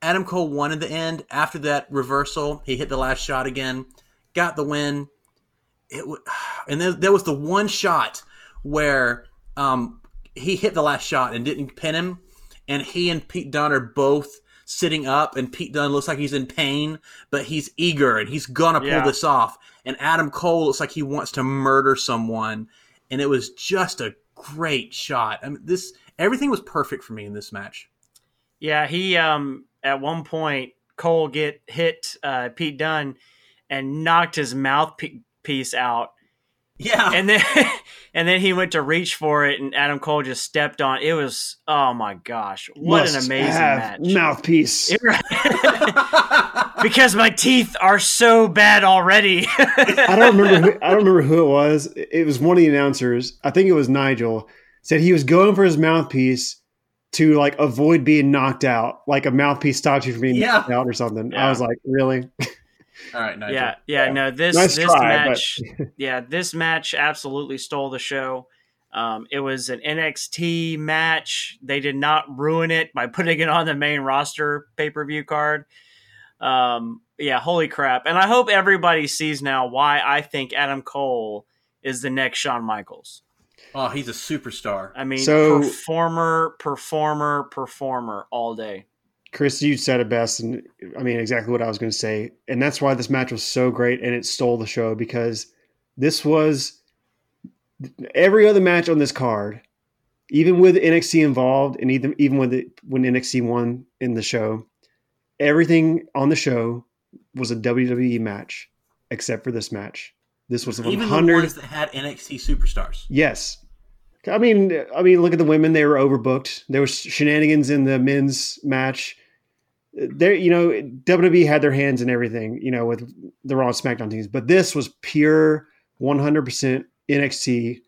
Speaker 1: Adam Cole won in the end. After that reversal, he hit the last shot again, got the win. It w- [SIGHS] and then there was the one shot where um, he hit the last shot and didn't pin him, and he and Pete Donner both sitting up, and Pete Dunne looks like he's in pain, but he's eager and he's gonna pull
Speaker 3: Yeah.
Speaker 1: this off. And Adam Cole looks like he wants to murder someone, and it was just a great shot. I mean, this everything was perfect for me in this match.
Speaker 3: Yeah, he um at one point Cole get hit uh, Pete Dunne and knocked his mouthpiece out,
Speaker 1: Yeah,
Speaker 3: and then [LAUGHS] and then he went to reach for it, and Adam Cole just stepped on. It was oh my gosh, what an amazing
Speaker 2: have
Speaker 3: match!
Speaker 2: Mouthpiece.
Speaker 3: It- [LAUGHS] because my teeth are so bad already. [LAUGHS]
Speaker 2: I don't remember. Who, I don't remember who it was. It was one of the announcers. I think it was Nigel. Said he was going for his mouthpiece to like avoid being knocked out. Like a mouthpiece stops you from being
Speaker 1: Yeah.
Speaker 2: knocked out or something.
Speaker 3: Yeah.
Speaker 2: I was like, really?
Speaker 1: All right, Nigel.
Speaker 3: yeah, yeah, no, this
Speaker 2: Nice
Speaker 3: this
Speaker 2: try,
Speaker 3: match, [LAUGHS] yeah, this match absolutely stole the show. Um, it was an NXT match. They did not ruin it by [LAUGHS] putting it on the main roster pay per view card. Um, yeah, holy crap! And I hope everybody sees now why I think Adam Cole is the next Shawn Michaels.
Speaker 1: Oh, he's a superstar.
Speaker 3: I mean,
Speaker 2: So-
Speaker 3: performer, performer, performer all day.
Speaker 2: Chris, you said it best, and I mean exactly what I was going to say, and that's why this match was so great and it stole the show because this was every other match on this card, even with NXT involved, and even even with it, when NXT won in the show, everything on the show was a WWE match except for this match. This was one
Speaker 1: Even the
Speaker 2: hundred.
Speaker 1: ones that had NXT superstars.
Speaker 2: Yes. I mean, I mean, look at the women; they were overbooked. There was shenanigans in the men's match. There, you know, WWE had their hands in everything, you know, with the Raw and SmackDown teams. But this was pure 100% NXT,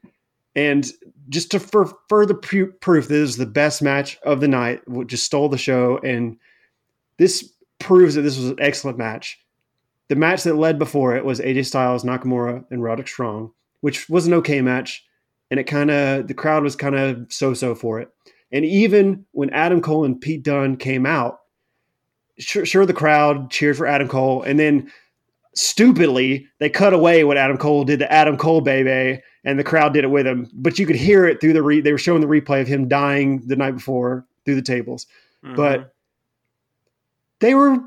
Speaker 2: and just to for further proof this is the best match of the night, just stole the show, and this proves that this was an excellent match. The match that led before it was AJ Styles, Nakamura, and Roderick Strong, which was an okay match and it kind of the crowd was kind of so-so for it. And even when Adam Cole and Pete Dunne came out, sure, sure the crowd cheered for Adam Cole, and then stupidly they cut away what Adam Cole did to Adam Cole, baby, and the crowd did it with him. But you could hear it through the re- they were showing the replay of him dying the night before through the tables,
Speaker 3: Mhm.
Speaker 2: but they were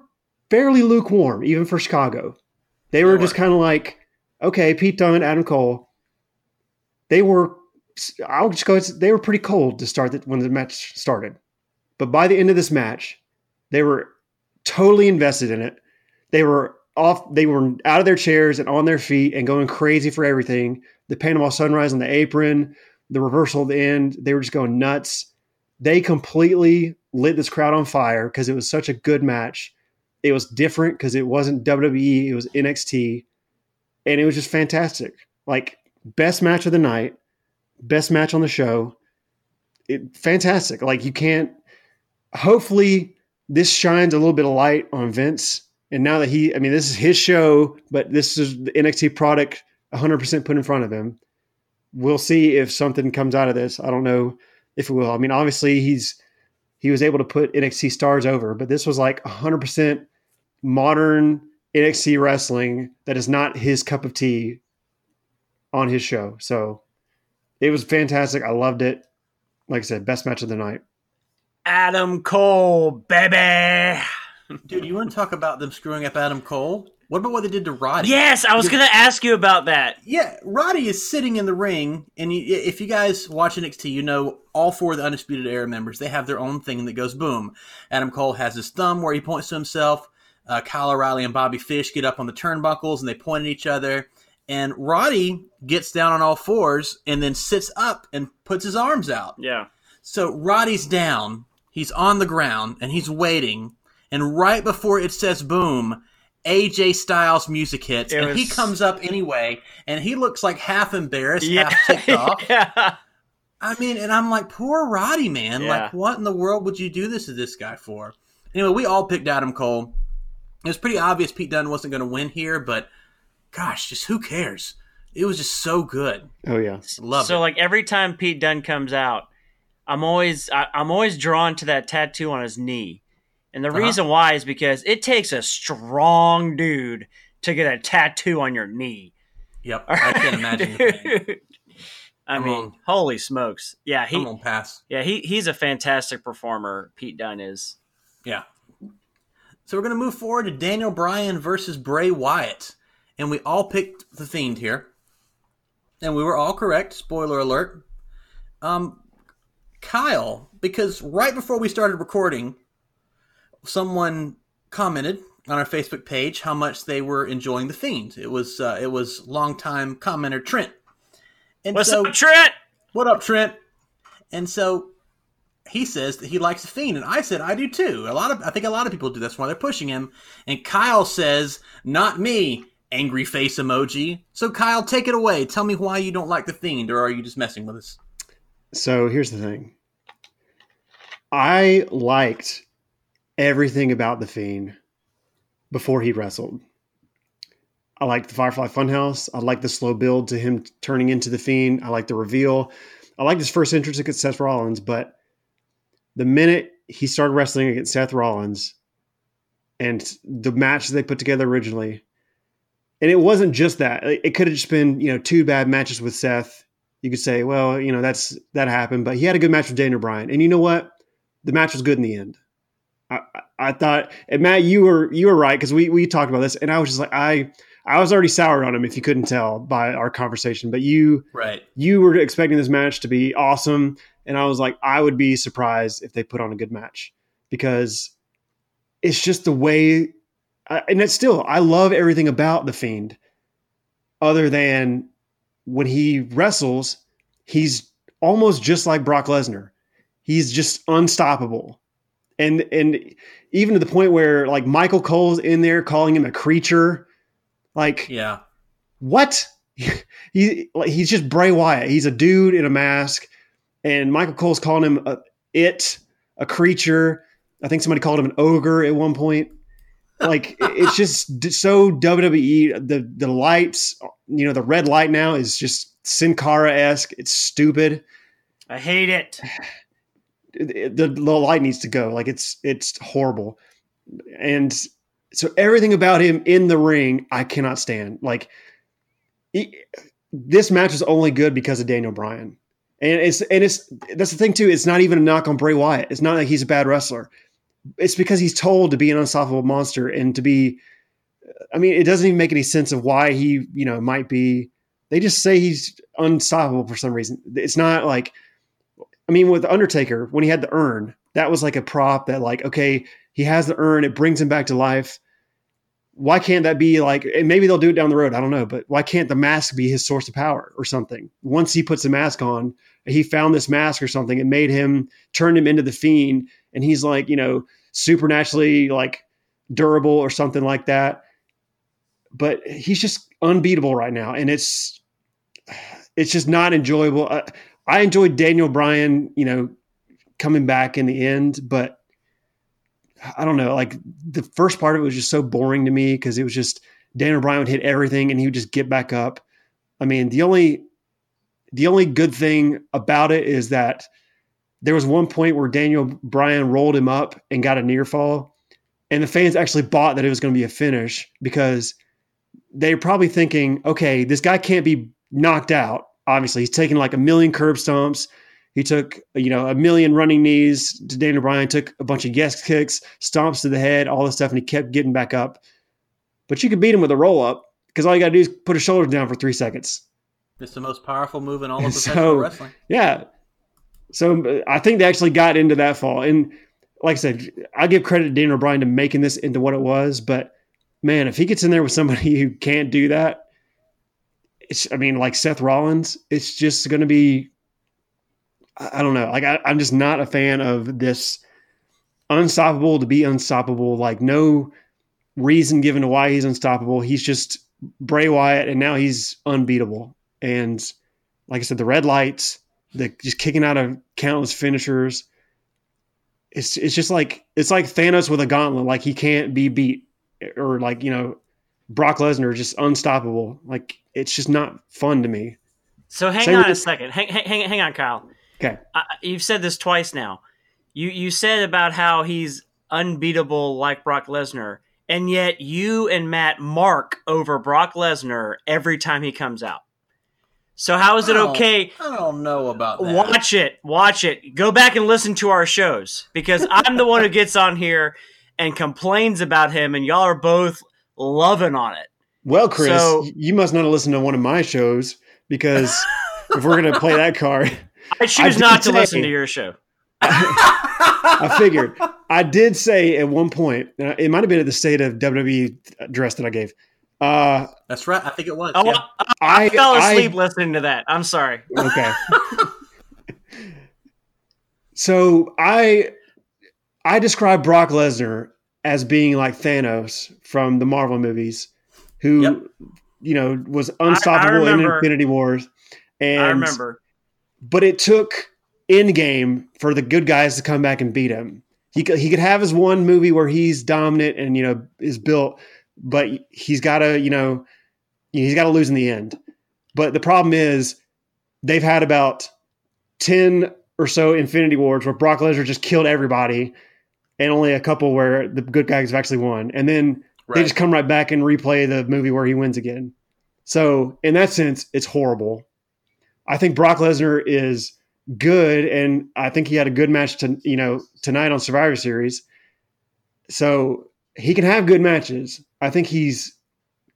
Speaker 2: fairly lukewarm even for Chicago. They were just kind of like, okay, Pete Dunne, Adam Cole. They were, I'll just go. They were pretty cold to start the, when the match started, but by the end of this match, they were totally invested in it. They were off. They were out of their chairs and on their feet and going crazy for everything. The Panama Sunrise on the apron, the reversal at the end, they were just going nuts. They completely lit this crowd on fire because it was such a good match. It was different because it wasn't WWE, it was NXT, and it was just fantastic. Like best match of the night, best match on the show. It, fantastic. Like you can't. Hopefully, this shines a little bit of light on Vince. And now that he, I mean, this is his show, but this is the NXT product 100% put in front of him. We'll see if something comes out of this. I don't know if it will. I mean, obviously he's he was able to put NXT stars over, but this was like 100% modern NXT wrestling that is not his cup of tea on his show. So it was fantastic. I loved it. Like I said, best match of the night.
Speaker 3: Adam Cole, baby.
Speaker 1: Dude, you want to talk about them screwing up Adam Cole? What about what they did to Roddy?
Speaker 3: Yes, I was going to ask you about that.
Speaker 1: Yeah, Roddy is sitting in the ring, and you, if you guys watch NXT, you know all four of the Undisputed Era members. They have their own thing that goes boom. Adam Cole has his thumb where he points to himself. Uh, Kyle O'Reilly and Bobby Fish get up on the turnbuckles and they point at each other. And Roddy gets down on all fours and then sits up and puts his arms out.
Speaker 3: Yeah.
Speaker 1: So Roddy's down, he's on the ground, and he's waiting. And right before it says boom, AJ Styles music hits,
Speaker 3: It
Speaker 1: and he comes up anyway, and he looks like half embarrassed,
Speaker 3: Yeah.
Speaker 1: half ticked [LAUGHS] off.
Speaker 3: yeah.
Speaker 1: I mean, and I'm like, poor Roddy, man.
Speaker 3: Yeah.
Speaker 1: Like, what in the world would you do this to this guy for? Anyway, we all picked Adam Cole. It was pretty obvious Pete Dunne wasn't going to win here, but gosh, just who cares? It was just so good.
Speaker 2: Oh yeah.
Speaker 1: Love
Speaker 3: so
Speaker 1: it.
Speaker 3: like every time Pete Dunne comes out, I'm always I, I'm always drawn to that tattoo on his knee, and the
Speaker 1: Uh-huh.
Speaker 3: reason why is because it takes a strong dude to get a tattoo on your knee.
Speaker 1: Yep, I can't imagine. [LAUGHS]
Speaker 3: I
Speaker 1: I'm
Speaker 3: mean,
Speaker 1: on-
Speaker 3: holy smokes! Yeah, he
Speaker 1: gonna pass.
Speaker 3: yeah he he's a fantastic performer. Pete Dunne is.
Speaker 1: Yeah. So we're going to move forward to Daniel Bryan versus Bray Wyatt. And we all picked the Fiend here. And we were all correct. Spoiler alert. Um, Kyle, because right before we started recording, someone commented on our Facebook page how much they were enjoying the Fiend. It was uh, it was longtime commenter Trent. And
Speaker 3: What's
Speaker 1: so,
Speaker 3: up, Trent?
Speaker 1: what up, Trent? And so he says that he likes the Fiend, and I said I do too. A lot of I think a lot of people do. That's why they're pushing him. And Kyle says, "Not me." Angry face emoji. So Kyle, take it away. Tell me why you don't like the Fiend, or are you just messing with us?
Speaker 2: So here's the thing. I liked everything about the Fiend before he wrestled. I liked the Firefly Funhouse. I liked the slow build to him turning into the Fiend. I liked the reveal. I liked his first entrance against Seth Rollins, but the minute he started wrestling against Seth Rollins and the match they put together originally, and it wasn't just that. It it could have just been, you know, two bad matches with Seth you could say, well, you know, that's that happened, but he had a good match with Daniel Bryan, and you know what? The match was good in the end. I, I, I thought, and Matt, you were you were right because we we talked about this, and I was just like, I I was already soured on him if you couldn't tell by our conversation, but you
Speaker 1: Right.
Speaker 2: you were expecting this match to be awesome, and I was like, I would be surprised if they put on a good match because it's just the way, I- and it's still I love everything about the Fiend, other than when he wrestles, he's almost just like Brock Lesnar. He's just unstoppable. And and even to the point where like Michael Cole's in there calling him a creature. Like
Speaker 1: Yeah.
Speaker 2: what? [LAUGHS] he like he's just Bray Wyatt. He's a dude in a mask, and Michael Cole's calling him a it, a creature. I think somebody called him an ogre at one point. Like it's just so WWE. The the lights, you know, the red light now is just Sin Cara esque. It's stupid.
Speaker 3: I hate it. [SIGHS]
Speaker 2: The, the light needs to go. Like it's it's horrible, and so everything about him in the ring, I cannot stand. Like he, this match is only good because of Daniel Bryan, and it's and it's that's the thing too. It's not even a knock on Bray Wyatt. It's not like he's a bad wrestler. It's because he's told to be an unstoppable monster and to be. I mean, it doesn't even make any sense of why he you know might be. They just say he's unstoppable for some reason. It's not like I mean, with Undertaker, when he had the urn, that was like a prop that, like, okay, he has the urn, it brings him back to life. Why can't that be like and maybe they'll do it down the road i don't know but why can't the mask be his source of power or something? Once he puts the mask on he found this mask or something it made him turned him into the fiend and he's like you know supernaturally like durable or something like that. But he's just unbeatable right now and it's it's just not enjoyable. I, I enjoyed daniel bryan you know coming back in the end but I don't know, like the first part of it was just so boring to me because it was just Daniel Bryan would hit everything and he would just get back up. I mean, the only the only good thing about it is that there was one point where Daniel Bryan rolled him up and got a near fall, and the fans actually bought that it was going to be a finish because they're probably thinking, okay, this guy can't be knocked out. Obviously, he's taking like a million curb stomps. He took, you know, a million running knees to Daniel Bryan, took a bunch of yes kicks, stomps to the head, all this stuff, and he kept getting back up. But you could beat him with a roll up because all you got to do is put his shoulders down for three seconds.
Speaker 1: It's the most powerful move in all of professional
Speaker 2: so,
Speaker 1: wrestling.
Speaker 2: Yeah. So I think they actually got into that fall. And like I said, I give credit to Daniel Bryan to making this into what it was. But man, if he gets in there with somebody [LAUGHS] who can't do that, it's, I mean, like Seth Rollins, it's just going to be I don't know. Like I, I'm just not a fan of this unstoppable to be unstoppable. Like no reason given to why he's unstoppable. He's just Bray Wyatt, and now he's unbeatable. And like I said, the red lights, the just kicking out of countless finishers. It's it's just like it's like Thanos with a gauntlet. Like he can't be beat, or like you know, Brock Lesnar just unstoppable. Like it's just not fun to me.
Speaker 3: So hang Same on a second. Hang, hang, hang on, Kyle.
Speaker 2: Okay.
Speaker 3: you've said this twice now. You you said about how he's unbeatable like Brock Lesnar, and yet you and Matt mark over Brock Lesnar every time he comes out. So how is it okay?
Speaker 1: I don't know about that.
Speaker 3: Watch it. Watch it. Go back and listen to our shows because I'm the one who gets on here and complains about him, and y'all are both loving on it.
Speaker 2: Well, Chris, so, you must not have listened to one of my shows because if we're going to play that card.
Speaker 3: I choose I not to say, listen to your show. [LAUGHS]
Speaker 2: I figured. I did say at one point, it might have been at the state of WWE address that I gave. Uh,
Speaker 1: That's right. I think it was.
Speaker 3: Oh, yeah. I, I, fell asleep I, listening to that. I'm sorry.
Speaker 2: Okay. [LAUGHS] [LAUGHS] so I I describe Brock Lesnar as being like Thanos from the Marvel movies, who yep. you know was unstoppable in Infinity Wars. And
Speaker 3: I remember
Speaker 2: but it took Endgame for the good guys to come back and beat him. He could, he could have his one movie where he's dominant and you know is built, but he's got to you know he's got to lose in the end. But the problem is they've had about ten or so Infinity Wars where Brock Lesnar just killed everybody, and only a couple where the good guys have actually won, and then right. they just come right back and replay the movie where he wins again. So in that sense, it's horrible. I think Brock Lesnar is good, and I think he had a good match to you know tonight on Survivor Series. So he can have good matches. I think he's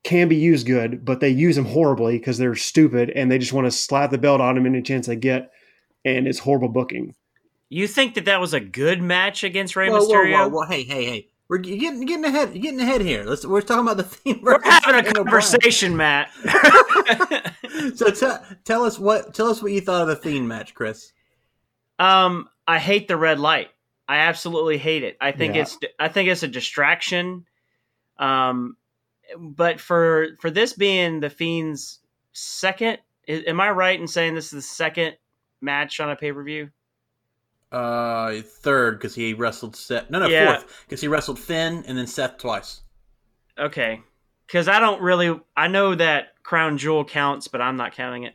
Speaker 2: can be used good, but they use him horribly because they're stupid and they just want to slap the belt on him any chance they get, and it's horrible booking.
Speaker 3: You think that that was a good match against Rey whoa, Mysterio?
Speaker 1: Whoa, whoa, whoa! Hey, hey, hey! We're getting getting ahead getting ahead here. Let's we're talking about the Fiend.
Speaker 3: We're having a conversation, Matt. [LAUGHS]
Speaker 1: so t- tell us what tell us what you thought of the Fiend match, Chris.
Speaker 3: Um, I hate the red light. I absolutely hate it. I think yeah. it's I think it's a distraction. Um, but for for this being the Fiend's second, am I right in saying this is the second match on a pay per view?
Speaker 1: Uh, third because he wrestled Seth. No, no, yeah. fourth because he wrestled Finn and then Seth twice.
Speaker 3: Okay, because I don't really. I know that Crown Jewel counts, but I'm not counting it.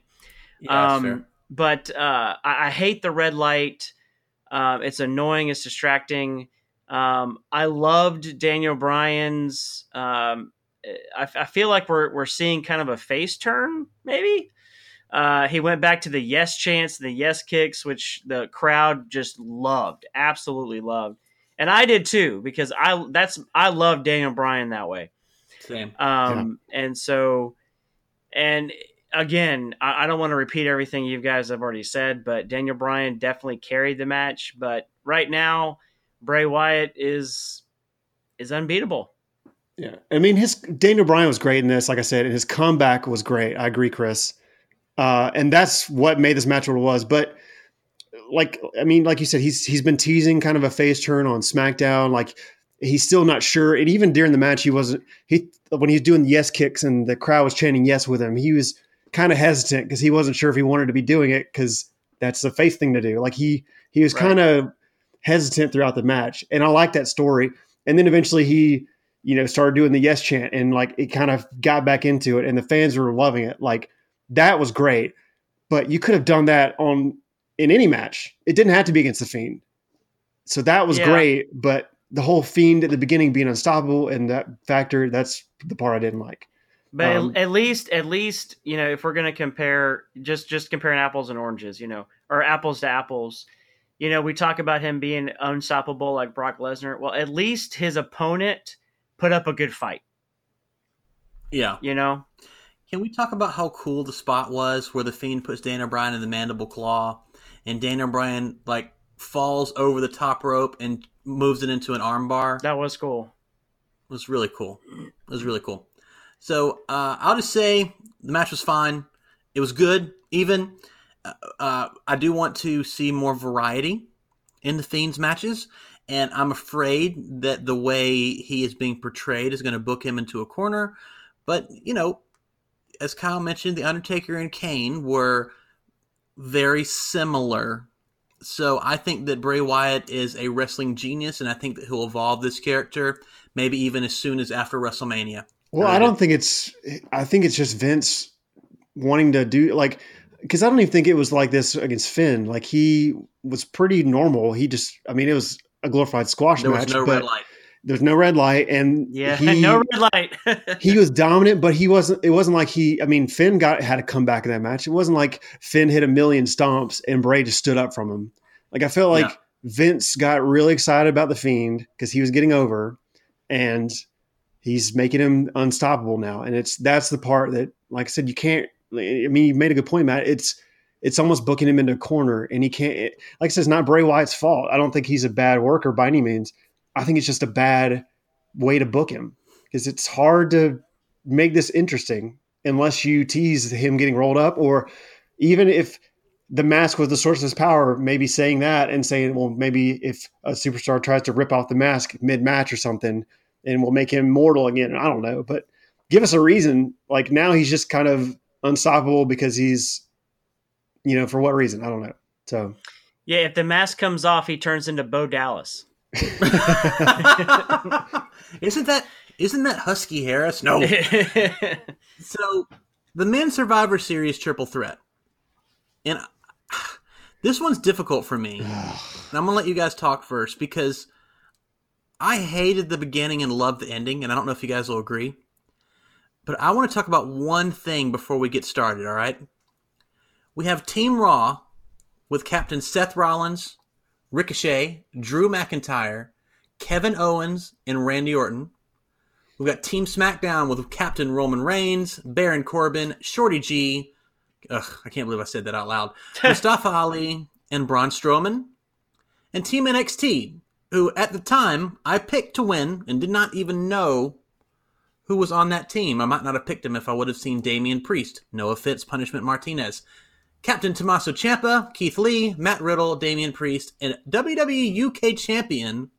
Speaker 3: Yeah, um, but uh, I, I, hate the red light. Uh, it's annoying. It's distracting. Um, I loved Daniel Bryan's. Um, I, I, feel like we're we're seeing kind of a face turn, maybe. Uh, he went back to the yes chants, the yes kicks, which the crowd just loved, absolutely loved, and I did too because I that's I love Daniel Bryan that way.
Speaker 1: Same.
Speaker 3: Um, yeah. and so, and again, I, I don't want to repeat everything you guys have already said, but Daniel Bryan definitely carried the match. But right now, Bray Wyatt is is unbeatable.
Speaker 2: Yeah, I mean, his Daniel Bryan was great in this. Like I said, and his comeback was great. I agree, Chris, uh, and that's what made this match what it was. But like, I mean, like you said, he's he's been teasing kind of a face turn on SmackDown. Like he's still not sure, and even during the match, he wasn't. He when he was doing the yes kicks and the crowd was chanting yes with him, he was kind of hesitant because he wasn't sure if he wanted to be doing it because that's the face thing to do. Like he he was
Speaker 3: Right.
Speaker 2: kind of hesitant throughout the match, and I like that story. And then eventually he, you know, started doing the yes chant, and like it kind of got back into it, and the fans were loving it. Like that was great, but you could have done that on in any match. It didn't have to be against the Fiend. So that was
Speaker 3: Yeah.
Speaker 2: great, but the whole Fiend at the beginning being unstoppable and that factor, that's the part I didn't like.
Speaker 3: But
Speaker 2: Um,
Speaker 3: at, least, at least, you know, if we're going to compare, just just comparing apples and oranges, you know, or apples to apples, you know, we talk about him being unstoppable like Brock Lesnar. Well, at least his opponent put up a good fight.
Speaker 1: Yeah.
Speaker 3: You know,
Speaker 1: Can we talk about how cool the spot was where the Fiend puts Daniel Bryan in the mandible claw, and Daniel Bryan like falls over the top rope and moves it into an armbar?
Speaker 3: that was cool.
Speaker 1: It was really cool. It was really cool. So uh, I'll just say the match was fine. It was good, even. Uh, uh, I do want to see more variety in the Fiend's matches, and I'm afraid that the way he is being portrayed is going to book him into a corner. But you know, as Kyle mentioned, the Undertaker and Kane were very similar. So I think that Bray Wyatt is a wrestling genius, and I think that he'll evolve this character maybe even as soon as after WrestleMania.
Speaker 2: Well,
Speaker 1: Really
Speaker 2: I don't think it's. I think it's just Vince wanting to do like because I don't even think it was like this against Finn. Like he was pretty normal. He just, I mean, it was a glorified squash
Speaker 1: There
Speaker 2: match,
Speaker 1: was no
Speaker 2: but
Speaker 1: red light.
Speaker 2: There's no red light, and
Speaker 3: Yeah,
Speaker 2: he, [LAUGHS]
Speaker 3: no red light. [LAUGHS]
Speaker 2: he was dominant, but he wasn't. It wasn't like he. I mean, Finn got had to come back in that match. It wasn't like Finn hit a million stomps and Bray just stood up from him. Like I felt like. Vince got really excited about the Fiend because he was getting over, and he's making him unstoppable now. And it's that's the part that, like I said, you can't. I mean, you made a good point, Matt. It's it's almost booking him into a corner, and he can't. It, like I said, it's not Bray Wyatt's fault. I don't think he's a bad worker by any means. I think it's just a bad way to book him because it's hard to make this interesting unless you tease him getting rolled up or even if the mask was the source of his power maybe saying that and saying well maybe if a superstar tries to rip off the mask mid-match or something and we'll make him mortal again i don't know but give us a reason. Like now he's just kind of unstoppable because he's you know for what reason? I don't know so.
Speaker 3: Yeah, if the mask comes off, he turns into Bo Dallas. [LAUGHS]
Speaker 1: isn't that isn't that Husky Harris? No. [LAUGHS] So, the Men Survivor Series triple threat, and [SIGHS] this one's difficult for me. And [SIGHS] I'm gonna let you guys talk first because I hated the beginning and loved the ending, and I don't know if you guys will agree. But I want to talk about one thing before we get started. All right, we have Team Raw with Captain Seth Rollins, Ricochet, Drew McIntyre, Kevin Owens, and Randy Orton. We've got Team SmackDown with Captain Roman Reigns, Baron Corbin, Shorty G. Ugh, I can't believe I said that out loud. [LAUGHS] Mustafa Ali and Braun Strowman. And Team NXT, who at the time I picked to win and did not even know who was on that team. I might not have picked him if I would have seen Damian Priest, Noah Fitz, Punishment Martinez, Captain Tommaso Ciampa, Keith Lee, Matt Riddle, Damian Priest, and WWE UK Champion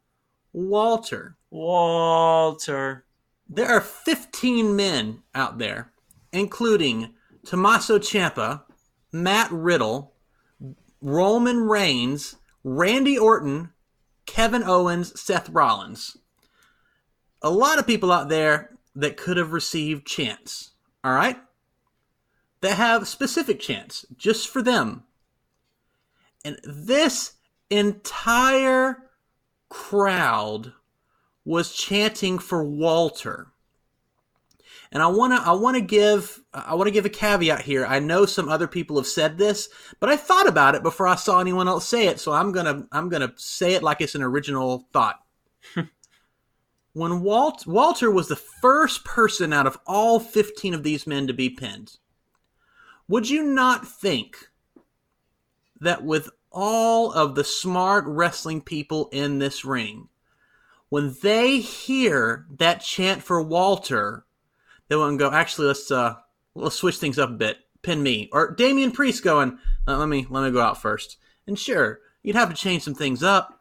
Speaker 1: Walter.
Speaker 3: Walter.
Speaker 1: There are 15 men out there, including Tommaso Ciampa, Matt Riddle, Roman Reigns, Randy Orton, Kevin Owens, Seth Rollins. A lot of people out there that could have received chance, all right? That have specific chance just for them. And this entire crowd was chanting for Walter. And I want to I want to give I want to give a caveat here. I know some other people have said this, but I thought about it before I saw anyone else say it, so I'm going to I'm going to say it like it's an original thought. [LAUGHS] when Walt Walter was the first person out of all 15 of these men to be pinned. Would you not think that with all of the smart wrestling people in this ring, when they hear that chant for Walter, they want to go. Actually, let's uh, let's switch things up a bit. Pin me or Damian Priest going. Uh, let me let me go out first. And sure, you'd have to change some things up,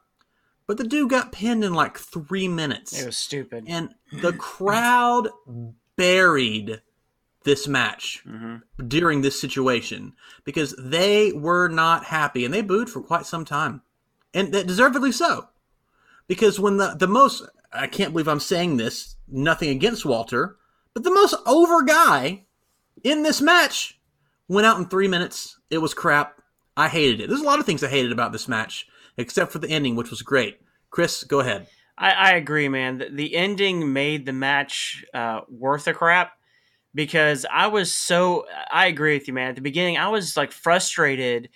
Speaker 1: but the dude got pinned in like three minutes.
Speaker 3: It was stupid.
Speaker 1: and the crowd buried this match
Speaker 3: Mm-hmm.
Speaker 1: during this situation because they were not happy and they booed for quite some time. And that deservedly so. Because when the the most i can't believe i'm saying this nothing against walter but the most over guy in this match went out in three minutes. It was crap. I hated it. There's a lot of things i hated about this match except for the ending which was great. Chris go ahead.
Speaker 3: I, I agree, man. The, the ending made the match uh, worth a crap because I was so. I agree with you, man. At the beginning, I was like frustrated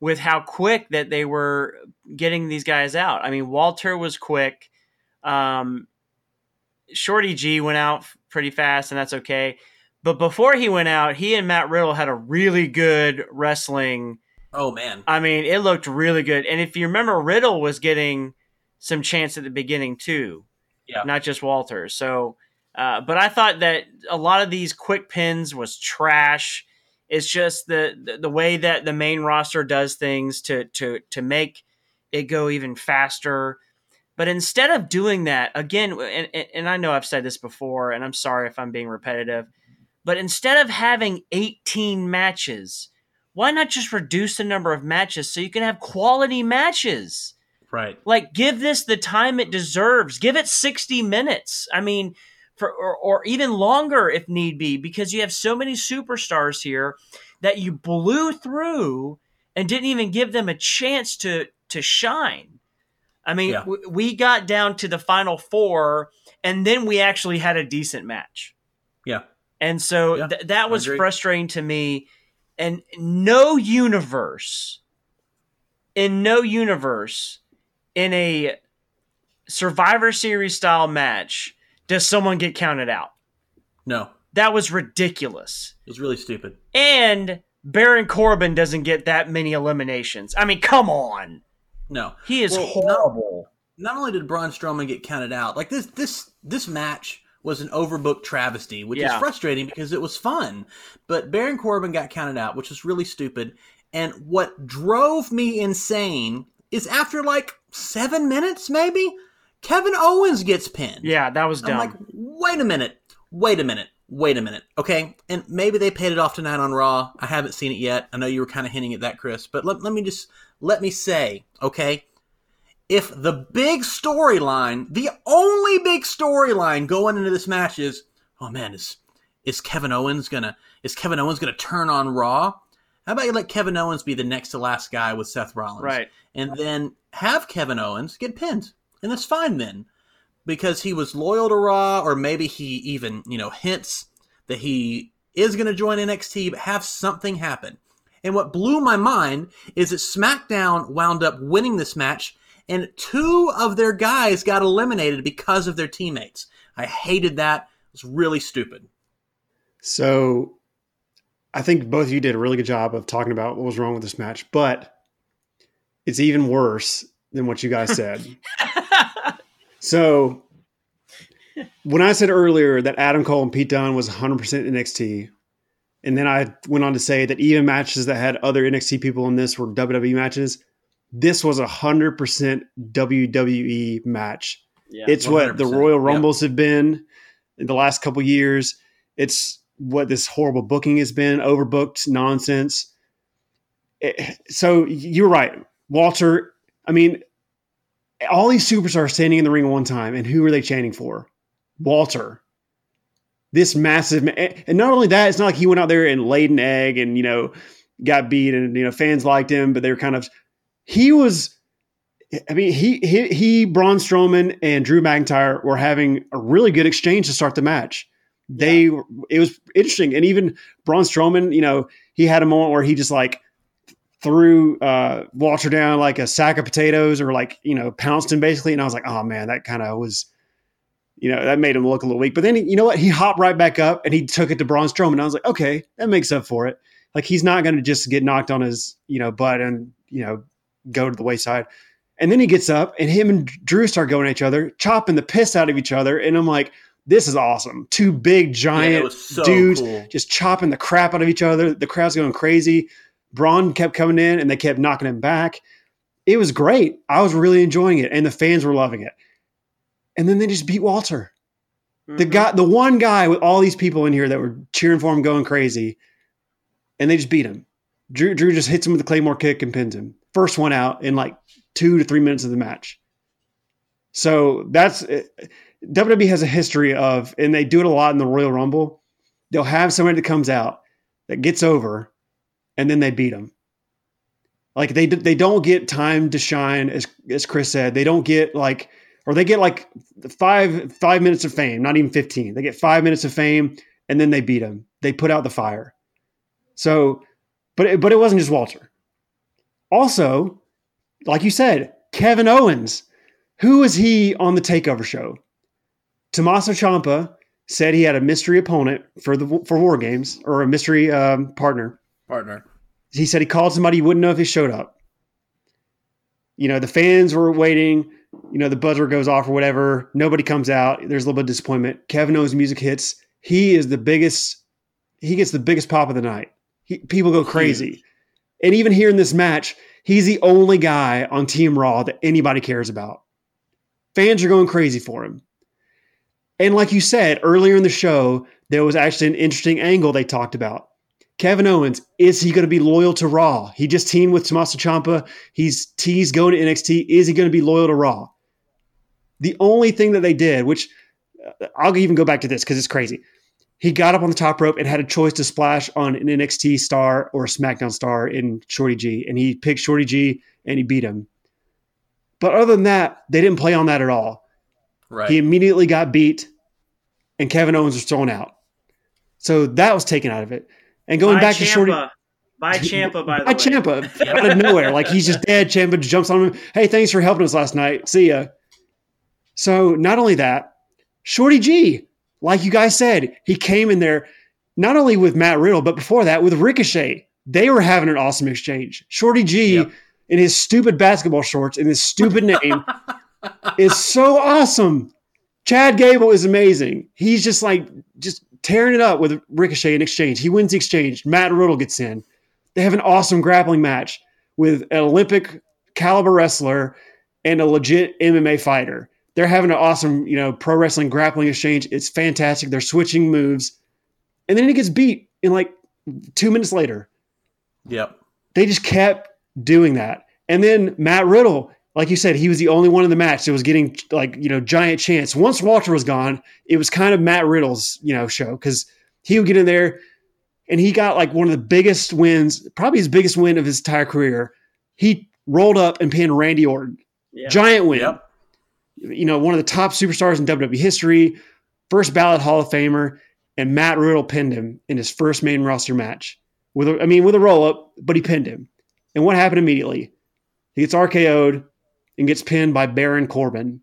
Speaker 3: with how quick that they were getting these guys out. I mean, Walter was quick. Um, Shorty G went out pretty fast, and that's okay. But before he went out, he and Matt Riddle had a really good wrestling.
Speaker 1: oh man
Speaker 3: I mean, it looked really good. And if you remember, Riddle was getting some chance at the beginning too,
Speaker 1: Yeah.
Speaker 3: not just Walter. So, uh, but I thought that a lot of these quick pins was trash. It's just the, the the way that the main roster does things to to to make it go even faster. But instead of doing that again, and, and- and I know I've said this before, and I'm sorry if I'm being repetitive, but instead of having 18 matches, why not just reduce the number of matches so you can have quality matches?
Speaker 1: right
Speaker 3: Like, give this the time it deserves. Give it 60 minutes. I mean, for or, or even longer if need be, because you have so many superstars here that you blew through and didn't even give them a chance to to shine. I mean,
Speaker 1: Yeah.
Speaker 3: w- we got down to the final four, and then we actually had a decent match.
Speaker 1: yeah
Speaker 3: And so
Speaker 1: Yeah,
Speaker 3: th- that was frustrating to me. And no universe, in no universe, in a Survivor Series style match, does someone get counted out.
Speaker 1: no
Speaker 3: That was ridiculous.
Speaker 1: it was really stupid
Speaker 3: And Baron Corbin doesn't get that many eliminations. I mean, come on.
Speaker 1: no
Speaker 3: He is
Speaker 1: Well,
Speaker 3: horrible.
Speaker 1: not only did Braun Strowman get counted out, like this this this match was an overbooked travesty, which is frustrating because it was fun. But Baron Corbin got counted out, which was really stupid. And what drove me insane is after like seven minutes, maybe, Kevin Owens gets pinned.
Speaker 3: Yeah, that was dumb.
Speaker 1: I'm like, wait a minute, wait a minute, wait a minute. Okay, and maybe they paid it off tonight on Raw. I haven't seen it yet. I know you were kind of hinting at that, Chris. But let, let me just let me say, okay, if the big storyline, the only big storyline going into this match is, oh man, is is Kevin Owens gonna is Kevin Owens gonna turn on Raw? How about you let Kevin Owens be the next to last guy with Seth Rollins?
Speaker 3: right.
Speaker 1: and then have Kevin Owens get pinned, and that's fine then, because he was loyal to Raw, or maybe he even you know hints that he is going to join NXT, but have something happen. And what blew my mind is that SmackDown wound up winning this match, and two of their guys got eliminated because of their teammates. I hated that. It was really stupid.
Speaker 2: So I think both of you did a really good job of talking about what was wrong with this match, but it's even worse than what you guys said. [LAUGHS] so when I said earlier that Adam Cole and Pete Dunne was 100% NXT, and then I went on to say that even matches that had other NXT people in this were WWE matches, this was a 100% WWE E match.
Speaker 3: yeah.
Speaker 2: It's what the
Speaker 1: 100%.
Speaker 2: Royal
Speaker 1: Yep.
Speaker 2: Rumbles have been in the last couple years. It's what this horrible booking has been, overbooked nonsense. It- so you're right, Walter. I mean, all these superstars standing in the ring at one time, and who are they chanting for? Walter. This massive, ma- and not only that, it's not like he went out there and laid an egg and you know got beat, and you know fans liked him, but they were kind of. He was I mean, he he he Braun Strowman and Drew McIntyre were having a really good exchange to start the match. They it was interesting, and even Braun Strowman, you know, he had a moment where he just like threw uh, Walter down like a sack of potatoes, or like you know pounced him basically, and I was like, oh man, that kind of was. You know that made him look a little weak, but then you know what? He hopped right back up and he took it to Braun Strowman. I was like, okay, that makes up for it. Like he's not going to just get knocked on his you know butt and you know go to the wayside And then he gets up and him and Drew start going at each other, chopping the piss out of each other. And I'm like, this is awesome. Two big giant
Speaker 1: was so
Speaker 2: dudes
Speaker 1: cool.
Speaker 2: just chopping the crap out of each other. The crowd's going crazy. Braun kept coming in and they kept knocking him back. It was great. I was really enjoying it, and the fans were loving it. And then they just beat Walter. The
Speaker 3: Mhm.
Speaker 2: guy, the one guy with all these people in here that were cheering for him, going crazy, and they just beat him. Drew, Drew just hits him with the claymore kick and pins him. First one out in like two to three minutes of the match. So that's WWE has a history of, and they do it a lot in the Royal Rumble. They'll have somebody that comes out that gets over, and then they beat them. Like they they don't get time to shine, as as Chris said. They don't get like, or they get like five five minutes of fame, not even fifteen. They get five minutes of fame, and then they beat them. They put out the fire. So, but it, but it wasn't just Walter. Also, like you said, Kevin Owens. Who was he on the Takeover show? Tommaso Ciampa said he had a mystery opponent for the for War Games or a mystery um, partner.
Speaker 1: Partner.
Speaker 2: He said he called somebody he wouldn't know if he showed up. You know, the fans were waiting. You know, the buzzer goes off or whatever. Nobody comes out. There's a little bit of disappointment. Kevin Owens' music hits. He is the biggest. He gets the biggest pop of the night. He, people go crazy. And even here in this match, he's the only guy on Team Raw that anybody cares about. Fans are going crazy for him. And like you said earlier in the show, there was actually an interesting angle they talked about. Kevin Owens, is he going to be loyal to Raw? He just teamed with Tommaso Ciampa. He's teased going to NXT. Is he going to be loyal to Raw? The only thing that they did, which uh, I'll even go back to this because it's crazy. He got up on the top rope and had a choice to splash on an NXT star or a SmackDown star in Shorty G, and he picked Shorty G and he beat him. But other than that, they didn't play on that at all.
Speaker 1: Right.
Speaker 2: He immediately got beat, and Kevin Owens was thrown out. So that was taken out of it. And going back to Shorty,
Speaker 3: Ciampa. By Ciampa, by the way.
Speaker 2: by
Speaker 3: way.
Speaker 2: Ciampa [LAUGHS] out of nowhere, like he's just dead. Ciampa jumps on him. Hey, thanks for helping us last night. See ya. So not only that, Shorty G, like you guys said, he came in there not only with Matt Riddle, but before that with Ricochet. They were having an awesome exchange. Shorty G
Speaker 1: Yep.
Speaker 2: in his stupid basketball shorts and his stupid name is so awesome. Chad Gable is amazing. He's just like just tearing it up with Ricochet in exchange. He wins the exchange. Matt Riddle gets in. They have an awesome grappling match with an Olympic caliber wrestler and a legit MMA fighter. They're having an awesome, you know, pro wrestling grappling exchange. It's fantastic. They're switching moves. And then he gets beat in like two minutes later.
Speaker 1: Yep.
Speaker 2: They just kept doing that. And then Matt Riddle, like you said, he was the only one in the match that was getting like, you know, giant chance. Once Walter was gone, it was kind of Matt Riddle's, you know, show because he would get in there and he got like one of the biggest wins, probably his biggest win of his entire career. He rolled up and pinned Randy Orton.
Speaker 3: Yeah.
Speaker 2: Giant win.
Speaker 1: Yep.
Speaker 2: You know, one of the top superstars in WWE history, first ballot Hall of Famer, and Matt Riddle pinned him in his first main roster match. With a, I mean, with a roll up, but he pinned him. And what happened immediately? He gets RKO'd and gets pinned by Baron Corbin.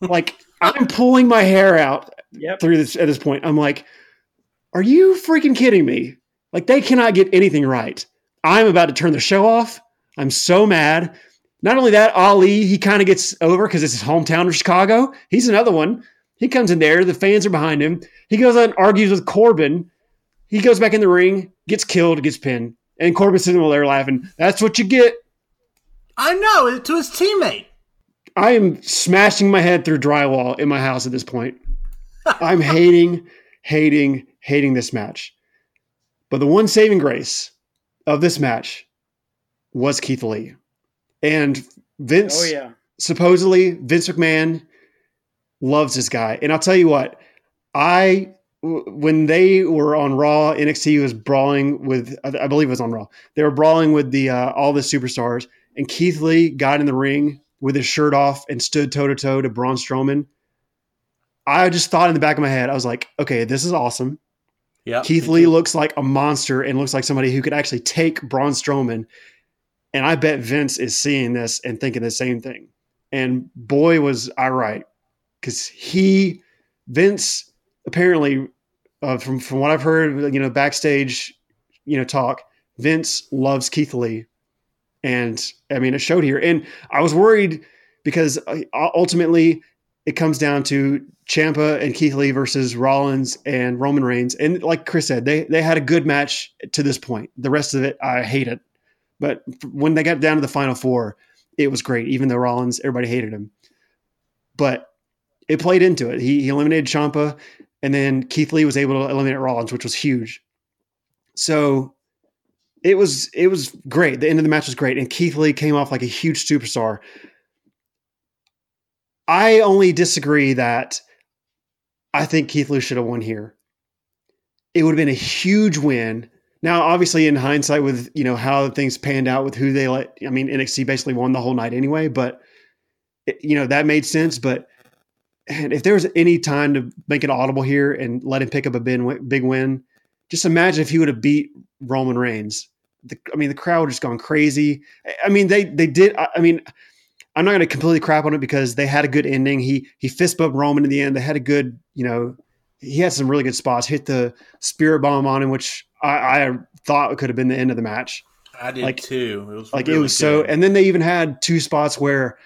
Speaker 2: Like I'm pulling my hair out
Speaker 3: Yep.
Speaker 2: through this at this point. I'm like, are you freaking kidding me? Like they cannot get anything right. I'm about to turn the show off. I'm so mad. Not only that, Ali, he kind of gets over because it's his hometown of Chicago. He's another one. He comes in there, the fans are behind him. He goes out and argues with Corbin. He goes back in the ring, gets killed, gets pinned. And Corbin's sitting there laughing. That's what you get.
Speaker 1: I know to his teammate.
Speaker 2: I am smashing my head through drywall in my house at this point. I'm [LAUGHS] hating, hating, hating this match. But the one saving grace of this match was Keith Lee. And Vince,
Speaker 3: Oh yeah.
Speaker 2: supposedly, Vince McMahon loves this guy. And I'll tell you what, I when they were on Raw, NXT was brawling with, I I believe it was on Raw. They were brawling with the uh, all the superstars, and Keith Lee got in the ring with his shirt off and stood toe to toe to Braun Strowman. I just thought in the back of my head, I was like, okay, this is awesome.
Speaker 1: Yep.
Speaker 2: Keith Lee looks like a monster and looks like somebody who could actually take Braun Strowman. And I bet Vince is seeing this and thinking the same thing. And boy, was I right. Because he, Vince, apparently, uh, from, from what I've heard, you know, backstage, you know, talk, Vince loves Keith Lee. And I mean, it showed here. And I was worried because uh, ultimately it comes down to Ciampa and Keith Lee versus Rollins and Roman Reigns. And like Chris said, they they had a good match to this point. The rest of it, I hate it. But when they got down to the final four, it was great. Even though Rollins, everybody hated him, but it played into it. He, he eliminated Ciampa, and then Keith Lee was able to eliminate Rollins, which was huge. So it was it was great. The end of the match was great, and Keith Lee came off like a huge superstar. I only disagree that I think Keith Lee should have won here. It would have been a huge win. Now, obviously, in hindsight, with you know how things panned out with who they let, I mean, NXT basically won the whole night anyway. But you know that made sense. But and if there was any time to make it audible here and let him pick up a big, big win, just imagine if he would have beat Roman Reigns. The, I mean, the crowd just gone crazy. I mean, they they did. I mean, I'm not going to completely crap on it because they had a good ending. He he fist bumped Roman in the end. They had a good, you know, he had some really good spots. Hit the spirit bomb on him, which I, I thought could have been the end of the match.
Speaker 1: I did like, too.
Speaker 2: It was like really it was good. so. And then they even had two spots where,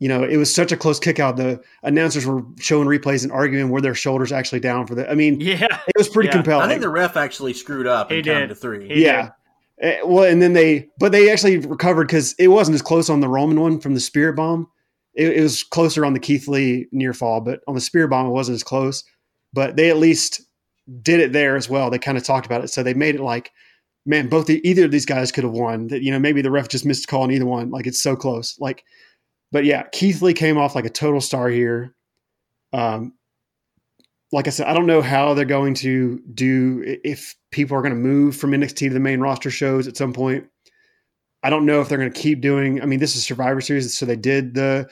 Speaker 2: you know, it was such a close kick out. The announcers were showing replays and arguing were their shoulders actually down for the. I mean,
Speaker 3: yeah,
Speaker 2: it was pretty
Speaker 3: yeah.
Speaker 2: compelling.
Speaker 1: I think the ref actually screwed up and counted to three.
Speaker 3: He
Speaker 2: yeah. Did. Eh, well, and then they, but they actually recovered because it wasn't as close on the Roman one from the Spirit Bomb. It, it, was closer on the Keith Lee near fall, but on the Spirit Bomb, it wasn't as close. But they at least did it there as well. They kind of talked about it, so they made it like, man, both the, either of these guys could have won. That you know, maybe the ref just missed a call on either one. Like it's so close. Like, but yeah, Keith Lee came off like a total star here. Um, like I said, I don't know how they're going to do if people are going to move from NXT to the main roster shows at some point. I don't know if they're going to keep doing. I mean, this is Survivor Series, so they did the.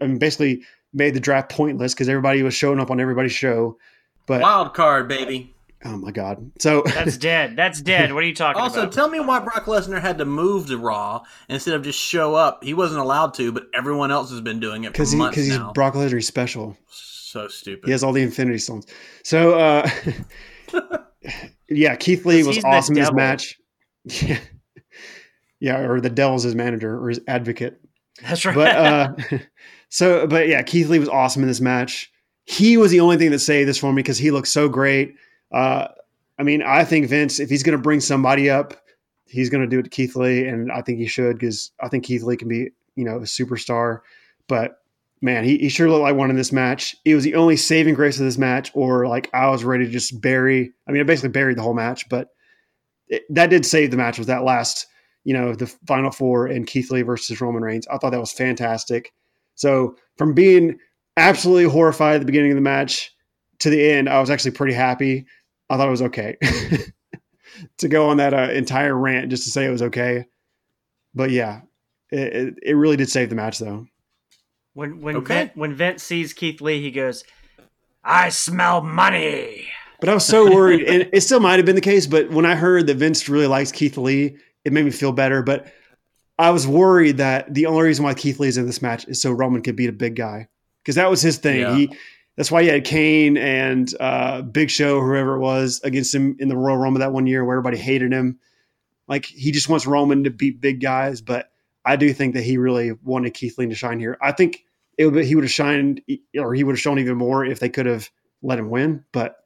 Speaker 2: I mean, basically made the draft pointless because everybody was showing up on everybody's show. But
Speaker 1: wild card, baby.
Speaker 2: Oh my god! So [LAUGHS]
Speaker 3: that's dead. That's dead. What are you talking
Speaker 1: also,
Speaker 3: about?
Speaker 1: Also, tell me why Brock Lesnar had to move to Raw instead of just show up. He wasn't allowed to, but everyone else has been doing it because he, he's
Speaker 2: Brock Lesnar. He's special
Speaker 1: so stupid.
Speaker 2: He has all the Infinity Stones. So, uh, [LAUGHS] yeah, Keith Lee was awesome in his match. Yeah, yeah, or the Devil's his manager or his advocate.
Speaker 3: That's right.
Speaker 2: But uh, [LAUGHS] so, but yeah, Keith Lee was awesome in this match. He was the only thing that saved this for me because he looked so great. Uh, I mean, I think Vince, if he's going to bring somebody up, he's going to do it to Keith Lee, and I think he should because I think Keith Lee can be, you know, a superstar. But man, he, he sure looked like one in this match. It was the only saving grace of this match, or like I was ready to just bury. I mean, I basically buried the whole match, but it, that did save the match with that last, you know, the final four and Keith Lee versus Roman Reigns. I thought that was fantastic. So from being absolutely horrified at the beginning of the match to the end, I was actually pretty happy. I thought it was okay [LAUGHS] to go on that uh, entire rant just to say it was okay. But yeah, it, it, it really did save the match though.
Speaker 3: When when okay. Vince, when Vince sees Keith Lee, he goes, "I smell money."
Speaker 2: But I was so worried, and it still might have been the case. But when I heard that Vince really likes Keith Lee, it made me feel better. But I was worried that the only reason why Keith Lee is in this match is so Roman could beat a big guy because that was his thing. Yeah. He that's why he had Kane and uh, Big Show, whoever it was, against him in the Royal Rumble that one year where everybody hated him. Like he just wants Roman to beat big guys, but I do think that he really wanted Keith Lee to shine here. I think it would, be, he would have shined or he would have shown even more if they could have let him win. But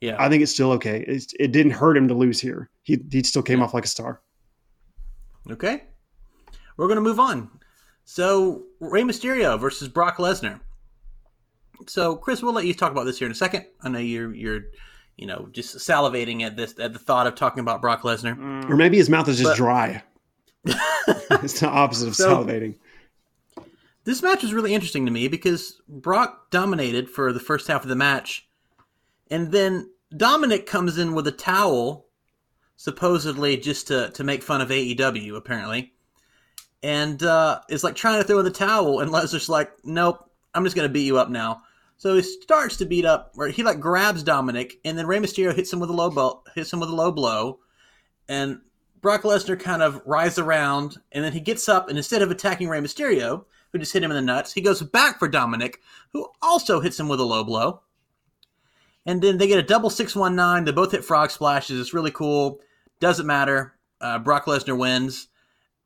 Speaker 2: yeah, I think it's still okay. It's, it didn't hurt him to lose here. He he still came yeah. off like a star.
Speaker 1: Okay, we're gonna move on. So Rey Mysterio versus Brock Lesnar. So Chris, we'll let you talk about this here in a second. I know you're you're you know just salivating at this at the thought of talking about Brock Lesnar,
Speaker 2: or maybe his mouth is just but, dry. [LAUGHS] it's the opposite of so, salivating.
Speaker 1: This match was really interesting to me because Brock dominated for the first half of the match, and then Dominic comes in with a towel, supposedly just to to make fun of AEW, apparently, and uh, is like trying to throw in the towel, and Lesnar's just like, "Nope, I'm just gonna beat you up now." So he starts to beat up, or he like grabs Dominic, and then Rey Mysterio hits him with a low blow, hits him with a low blow, and Brock Lesnar kind of rides around, and then he gets up, and instead of attacking Rey Mysterio, who just hit him in the nuts, he goes back for Dominic, who also hits him with a low blow. And then they get a double 619. They both hit frog splashes. It's really cool. Doesn't matter. Uh, Brock Lesnar wins.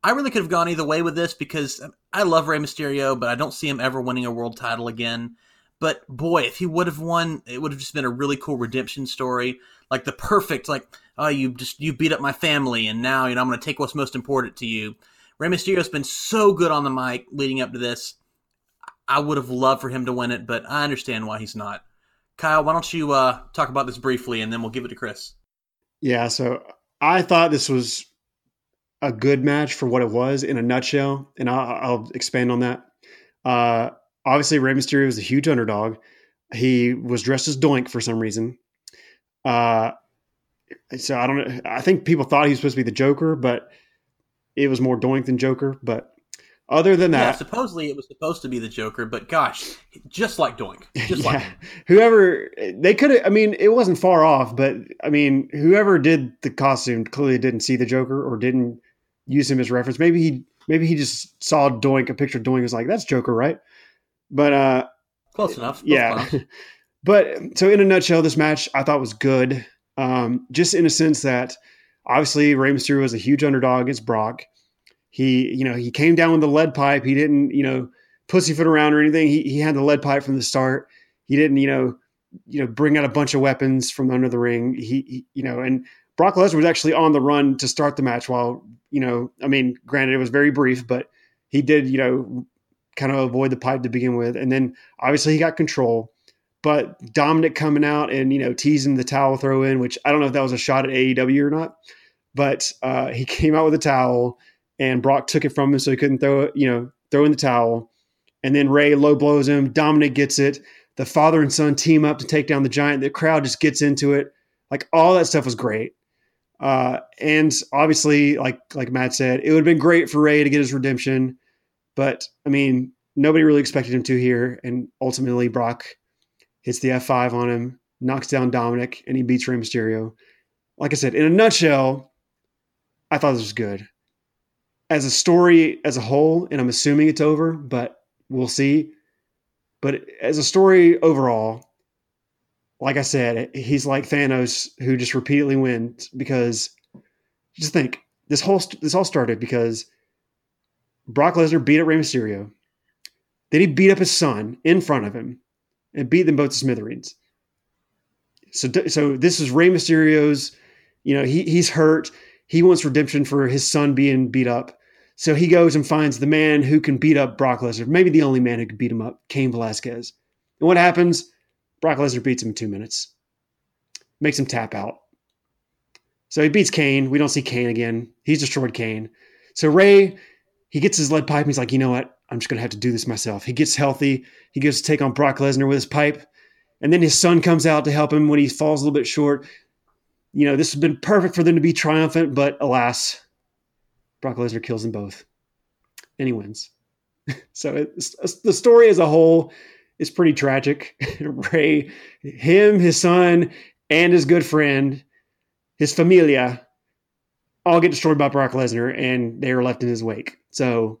Speaker 1: I really could have gone either way with this because I love Rey Mysterio, but I don't see him ever winning a world title again. But boy, if he would have won, it would have just been a really cool redemption story, like the perfect, like oh, you just you beat up my family, and now you know I'm going to take what's most important to you. Rey Mysterio's been so good on the mic leading up to this. I would have loved for him to win it, but I understand why he's not. Kyle, why don't you uh, talk about this briefly, and then we'll give it to Chris.
Speaker 2: Yeah, so I thought this was a good match for what it was in a nutshell, and I'll, I'll expand on that. Uh, obviously, Rey Mysterio was a huge underdog. He was dressed as Doink for some reason. Uh, so I don't know. I think people thought he was supposed to be the Joker, but it was more Doink than Joker. But other than that,
Speaker 1: yeah, supposedly it was supposed to be the Joker, but gosh, just like Doink, just [LAUGHS] yeah, like
Speaker 2: whoever they could have. I mean, it wasn't far off, but I mean, whoever did the costume clearly didn't see the Joker or didn't use him as reference. Maybe he maybe he just saw Doink, a picture of Doink, was like, "That's Joker, right?" But uh,
Speaker 1: close enough.
Speaker 2: yeah. [LAUGHS] but so in a nutshell, this match I thought was good. Um, just in a sense that obviously Rey Mysterio was a huge underdog against Brock. He, you know, he came down with the lead pipe. He didn't, you know, pussyfoot around or anything. He he had the lead pipe from the start. He didn't, you know, you know, bring out a bunch of weapons from under the ring. He, he you know, and Brock Lesnar was actually on the run to start the match while, you know, I mean, granted it was very brief, but he did, you know, kind of avoid the pipe to begin with. And then obviously he got control. But Dominic coming out and, you know, teasing the towel throw in, which I don't know if that was a shot at AEW or not, but uh, he [LAUGHS] came out with a towel and Brock took it from him so he couldn't throw it, you know, throw in the towel. And then Rey low blows him. Dominic gets it. The father and son team up to take down the giant. The crowd just gets into it. Like all that stuff was great. Uh, and obviously, like like Matt said, it would have been great for Rey to get his redemption, but I mean, nobody really expected him to here, and ultimately Brock hits the F5 on him, knocks down Dominic, and he beats Rey Mysterio. Like I said, in a nutshell, I thought this was good. As a story as a whole, and I'm assuming it's over, but we'll see. But as a story overall, like I said, he's like Thanos who just repeatedly wins because just think this whole this all started because Brock Lesnar beat up Rey Mysterio. Then he beat up his son in front of him and beat them both to smithereens. So so this is Rey Mysterio's, you know, he he's hurt. He wants redemption for his son being beat up. So he goes and finds the man who can beat up Brock Lesnar, maybe the only man who can beat him up, Cain Velasquez. And what happens? Brock Lesnar beats him in two minutes, makes him tap out. So he beats Cain. We don't see Cain again. He's destroyed Cain. So Rey, he gets his lead pipe. And he's like, you know what? I'm just going to have to do this myself. He gets healthy. He gets to take on Brock Lesnar with his pipe. And then his son comes out to help him when he falls a little bit short. You know, this has been perfect for them to be triumphant, but alas, Brock Lesnar kills them both. And he wins. [LAUGHS] so the story as a whole is pretty tragic. [LAUGHS] Rey, him, his son, and his good friend, his familia, all get destroyed by Brock Lesnar, and they are left in his wake. So,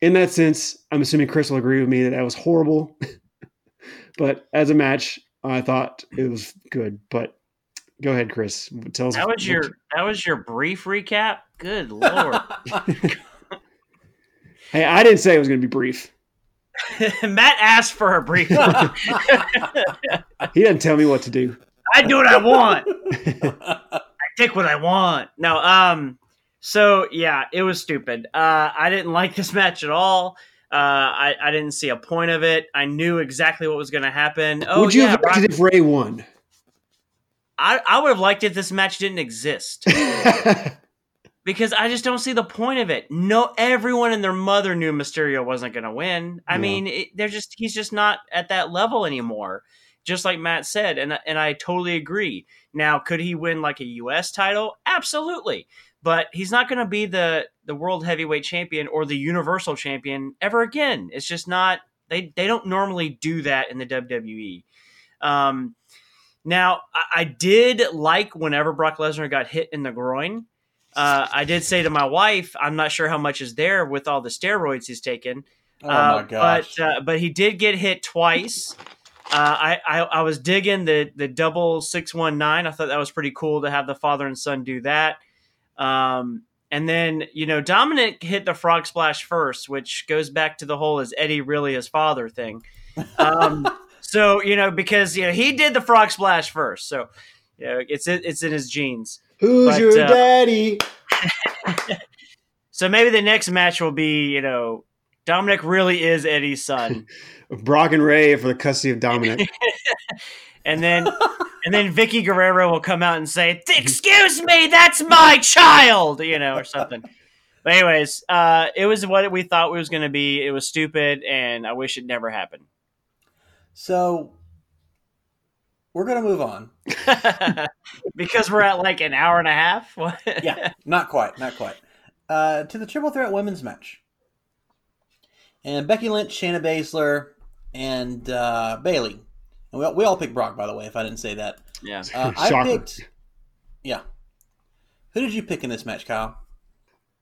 Speaker 2: in that sense, I'm assuming Chris will agree with me that that was horrible. [LAUGHS] but as a match, I thought it was good. But go ahead, Chris. Tell us.
Speaker 3: That was your that was your brief recap. Good [LAUGHS] lord. [LAUGHS]
Speaker 2: hey, I didn't say it was going to be brief.
Speaker 3: Matt asked for a brief. he
Speaker 2: doesn't tell me what to do.
Speaker 3: I do what I want. I take what I want. No, um, so yeah, it was stupid. Uh, I didn't like this match at all. Uh, I, I didn't see a point of it. I knew exactly what was going to happen. Oh,
Speaker 2: would you
Speaker 3: yeah,
Speaker 2: have liked it if Rey won?
Speaker 3: I, I would have liked it if this match didn't exist. [LAUGHS] because I just don't see the point of it. No, everyone and their mother knew Mysterio wasn't going to win. I yeah. mean, it, they're just he's just not at that level anymore. Just like Matt said, and and I totally agree. Now, could he win like a U.S. title? Absolutely, but he's not going to be the the world heavyweight champion or the universal champion ever again. It's just not. They they don't normally do that in the WWE. Um, now, I, I did like whenever Brock Lesnar got hit in the groin uh, I did say to my wife, I'm not sure how much is there with all the steroids he's taken.
Speaker 1: Oh my gosh!
Speaker 3: But uh, but he did get hit twice. Uh, I, I, I was digging the the double six one nine. I thought that was pretty cool to have the father and son do that. Um, And then, you know, Dominic hit the frog splash first, which goes back to the whole is Eddie really his father thing. Um, [LAUGHS] so, you know, because, you know, he did the frog splash first. So, you know, it's, it's in his genes.
Speaker 2: Who's
Speaker 3: But,
Speaker 2: your
Speaker 3: uh,
Speaker 2: daddy? [LAUGHS]
Speaker 3: So maybe the next match will be, you know, Dominic really is Eddie's son. [LAUGHS]
Speaker 2: Brock and Rey for the custody of Dominic.
Speaker 3: And then and then Vickie Guerrero will come out and say, [LAUGHS] "Excuse me, that's my child," you know, or something. But anyways, uh, it was what we thought it was going to be. It was stupid, and I wish it never happened.
Speaker 1: So we're gonna move on. [LAUGHS]
Speaker 3: because we're at like an hour and a half. [LAUGHS]
Speaker 1: Yeah, not quite, not quite. Uh, to the triple threat women's match, and Becky Lynch, Shayna Baszler, and uh, Bayley. And we all, we all picked Brock, by the way. If I didn't say that,
Speaker 3: yeah.
Speaker 1: uh, I [LAUGHS] picked. Yeah, who did you pick in this match, Kyle?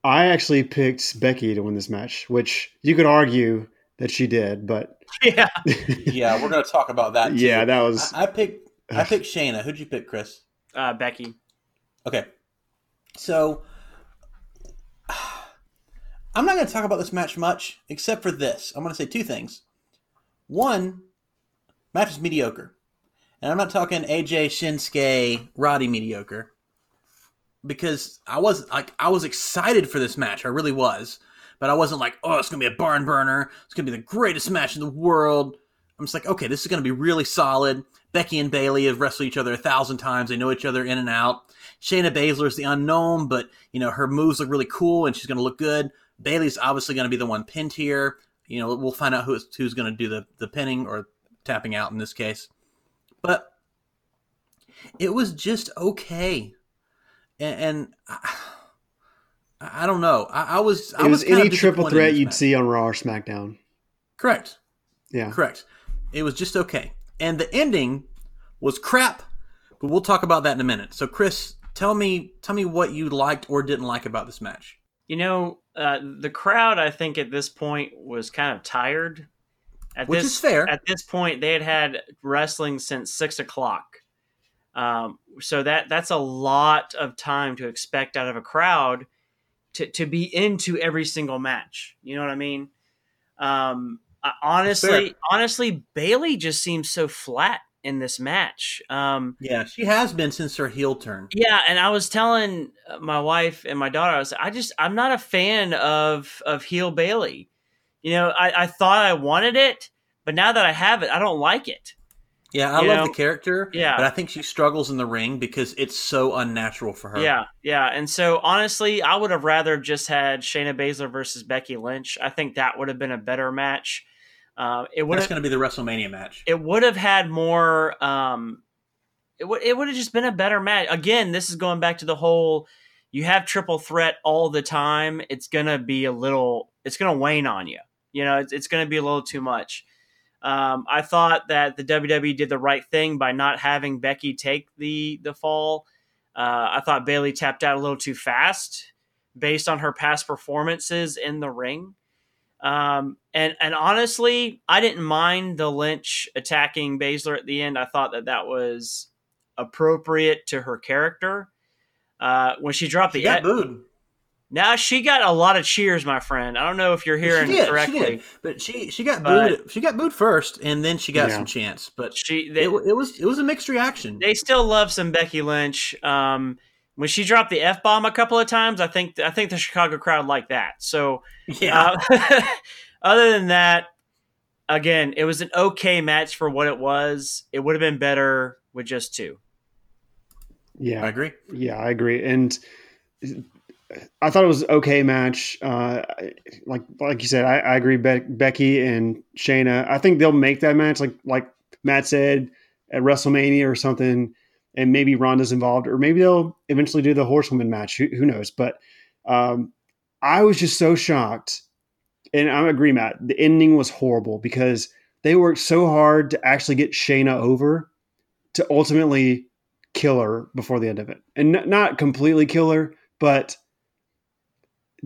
Speaker 2: I actually picked Becky to win this match, which you could argue that she did, but [LAUGHS]
Speaker 3: Yeah. [LAUGHS]
Speaker 1: Yeah, we're gonna talk about that. Too.
Speaker 2: yeah, that was
Speaker 1: I, I picked. I picked Shayna. Who'd you pick, Chris?
Speaker 3: Uh, Becky.
Speaker 1: Okay. So [SIGHS] I'm not going to talk about this match much, except for this. I'm going to say two things. One, match is mediocre. And I'm not talking AJ Shinsuke Roddy mediocre. Because I was like I was excited for this match. I really was. But I wasn't like, oh, it's gonna be a barn burner. It's gonna be the greatest match in the world. I'm just like, okay, this is gonna be really solid. Becky and Bayley have wrestled each other a thousand times. They know each other in and out. Shayna Baszler is the unknown, but you know her moves look really cool, and she's going to look good. Bayley's obviously going to be the one pinned here. You know, we'll find out who's who's going to do the the pinning or tapping out in this case. But it was just okay, and, and I, I don't know. I, I was I
Speaker 2: it was any triple threat you'd see on Raw or SmackDown.
Speaker 1: Correct.
Speaker 2: Yeah.
Speaker 1: Correct. It was just okay. And the ending was crap, but we'll talk about that in a minute. So Chris, tell me tell me what you liked or didn't like about this match.
Speaker 3: You know, uh, the crowd, I think, at this point was kind of tired. At
Speaker 1: Which
Speaker 3: this,
Speaker 1: is fair.
Speaker 3: At this point, they had had wrestling since six o'clock. Um, so that that's a lot of time to expect out of a crowd to, to be into every single match. You know what I mean? Um, I, honestly,
Speaker 1: fair.
Speaker 3: honestly, Bayley just seems so flat in this match. Um,
Speaker 1: Yeah, she has been since her heel turn.
Speaker 3: yeah, and I was telling uh, my wife and my daughter, I was, I just, I'm not a fan of of heel Bayley. You know, I, I thought I wanted it, but now that I have it, I don't like it.
Speaker 1: Yeah, I
Speaker 3: You
Speaker 1: love
Speaker 3: know,
Speaker 1: the character.
Speaker 3: yeah.
Speaker 1: But I think she struggles in the ring because it's so unnatural for her.
Speaker 3: Yeah, yeah, and so honestly, I would have rather just had Shayna Baszler versus Becky Lynch. I think that would have been a better match. Uh, it was
Speaker 1: going to be the WrestleMania match.
Speaker 3: it would have had more. Um, it would, it would have just been a better match. Again, this is going back to the whole. You have triple threat all the time. It's gonna be a little. It's gonna wane on you. You know, it's, it's gonna be a little too much. Um, I thought that the WWE did the right thing by not having Becky take the the fall. Uh, I thought Bayley tapped out a little too fast based on her past performances in the ring. Um, and and honestly, I didn't mind the Lynch attacking Baszler at the end. I thought that that was appropriate to her character. Uh, when she dropped
Speaker 1: She
Speaker 3: the
Speaker 1: got booed.
Speaker 3: Now she got a lot of cheers, my friend. I don't know if you're hearing
Speaker 1: she did,
Speaker 3: correctly.
Speaker 1: She did. But she she got
Speaker 3: But-
Speaker 1: booed. She got booed first, and then she got
Speaker 2: Yeah.
Speaker 1: some chance. But
Speaker 3: She they,
Speaker 1: it, it was it was a mixed reaction.
Speaker 3: they still love some Becky Lynch. Um, when she dropped the f bomb a couple of times, I think I think the Chicago crowd liked that. So
Speaker 1: yeah.
Speaker 3: Uh, [LAUGHS] other than that, again, it was an okay match for what it was. It would have been better with just two.
Speaker 2: Yeah.
Speaker 1: I agree.
Speaker 2: Yeah, I agree. And I thought it was okay match. Uh, like like you said, I, I agree. Be- Becky and Shayna. I think they'll make that match. Like like Matt said at WrestleMania or something, and maybe Ronda's involved, or maybe they'll eventually do the Horsewoman match. Who, who knows? But um, I was just so shocked, and I agree, Matt. The ending was horrible because they worked so hard to actually get Shayna over to ultimately kill her before the end of it, and n- not completely kill her, but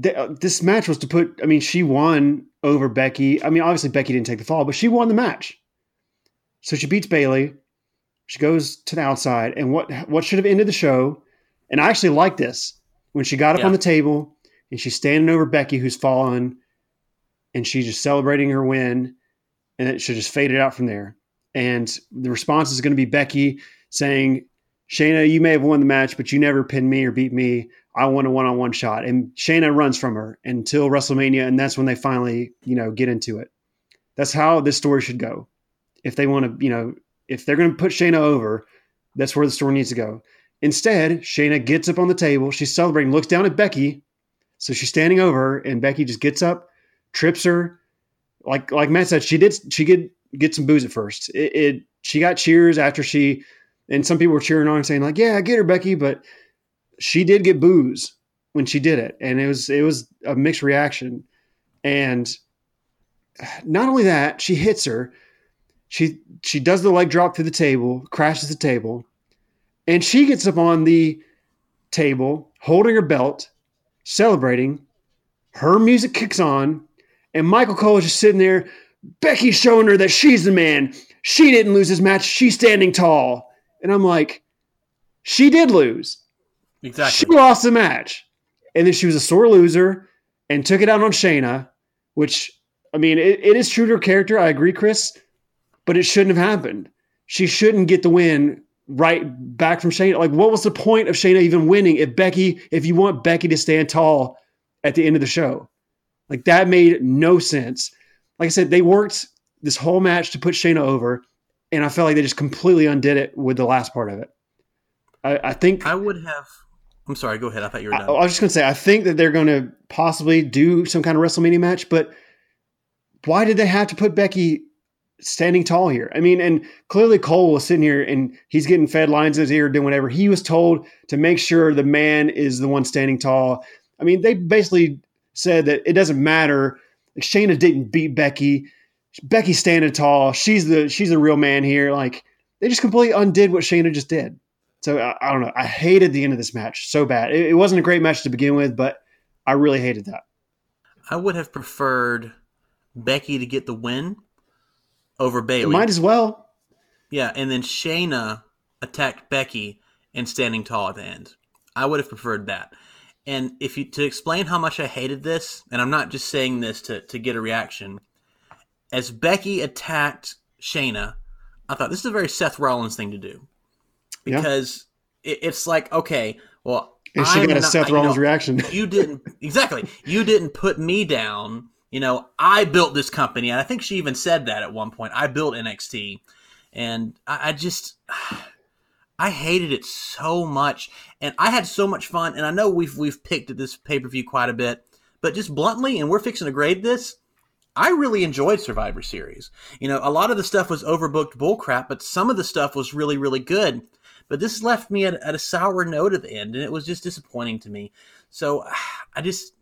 Speaker 2: th- uh, this match was to put. I mean, she won over Becky. I mean, obviously Becky didn't take the fall, but she won the match. So she beats Bayley. She goes to the outside, and what what should have ended the show? And I actually like this when she got up
Speaker 1: Yeah.
Speaker 2: on the table and she's standing over Becky, who's fallen, and she's just celebrating her win, and it should just fade it out from there. And the response is going to be Becky saying, Shayna, you may have won the match, but you never pinned me or beat me. I want a one on one shot. And Shayna runs from her until WrestleMania, and that's when they finally, you know, get into it. That's how this story should go. If they want to, you know, if they're going to put Shayna over, that's where the story needs to go. Instead, Shayna gets up on the table. She's celebrating, looks down at Becky. So she's standing over her, and Becky just gets up, trips her. Like like Matt said, she did she did get some boos at first. It, it she got cheers after she, and some people were cheering on saying like, "Yeah, get her, Becky," but she did get boos when she did it, and it was it was a mixed reaction. And not only that, she hits her. She she does the leg drop through the table, crashes the table, and she gets up on the table holding her belt, celebrating. Her music kicks on, and Michael Cole is just sitting there. Becky's showing her that she's the man. She didn't lose this match. She's standing tall. And I'm like, she did lose.
Speaker 1: Exactly.
Speaker 2: She lost the match. And then she was a sore loser and took it out on Shayna, which, I mean, it, it is true to her character. I agree, Chris, but it shouldn't have happened. She shouldn't get the win right back from Shayna. Like, what was the point of Shayna even winning if Becky, if you want Becky to stand tall at the end of the show? Like, that made no sense. Like I said, they worked this whole match to put Shayna over, and I felt like they just completely undid it with the last part of it. I, I think
Speaker 1: I would have. I'm sorry. Go ahead. I thought you were
Speaker 2: I,
Speaker 1: done.
Speaker 2: I was just going to say, I think that they're going to possibly do some kind of WrestleMania match, but why did they have to put Becky standing tall here? I mean, and clearly Cole was sitting here and he's getting fed lines in his ear, doing whatever. He was told to make sure the man is the one standing tall. I mean, they basically said that it doesn't matter. Like Shayna didn't beat Becky. Becky's standing tall. She's the she's the real man here. Like they just completely undid what Shayna just did. So I, I don't know. I hated the end of this match so bad. It, it wasn't a great match to begin with, but I really hated that.
Speaker 1: I would have preferred Becky to get the win over Bayley.
Speaker 2: might as well.
Speaker 1: Yeah, and then Shayna attacked Becky and standing tall at the end. I would have preferred that. And if you to explain how much I hated this, and I'm not just saying this to, to get a reaction, as Becky attacked Shayna, I thought this is a very Seth Rollins thing to do.
Speaker 2: Yeah.
Speaker 1: Because it, it's like, okay, well,
Speaker 2: And she
Speaker 1: I'm
Speaker 2: got a
Speaker 1: not-
Speaker 2: Seth
Speaker 1: you know,
Speaker 2: Rollins reaction.
Speaker 1: you didn't [LAUGHS] exactly you didn't put me down you know i built this company and i think she even said that at one point i built nxt and i, I just [SIGHS] i hated it so much and i had so much fun and i know we've we've picked at this pay-per-view quite a bit but just bluntly and we're fixing to grade this I really enjoyed Survivor Series. You know, a lot of the stuff was overbooked bullcrap, but some of the stuff was really, really good. But this left me at, at a sour note at the end, and it was just disappointing to me. So [SIGHS] I just,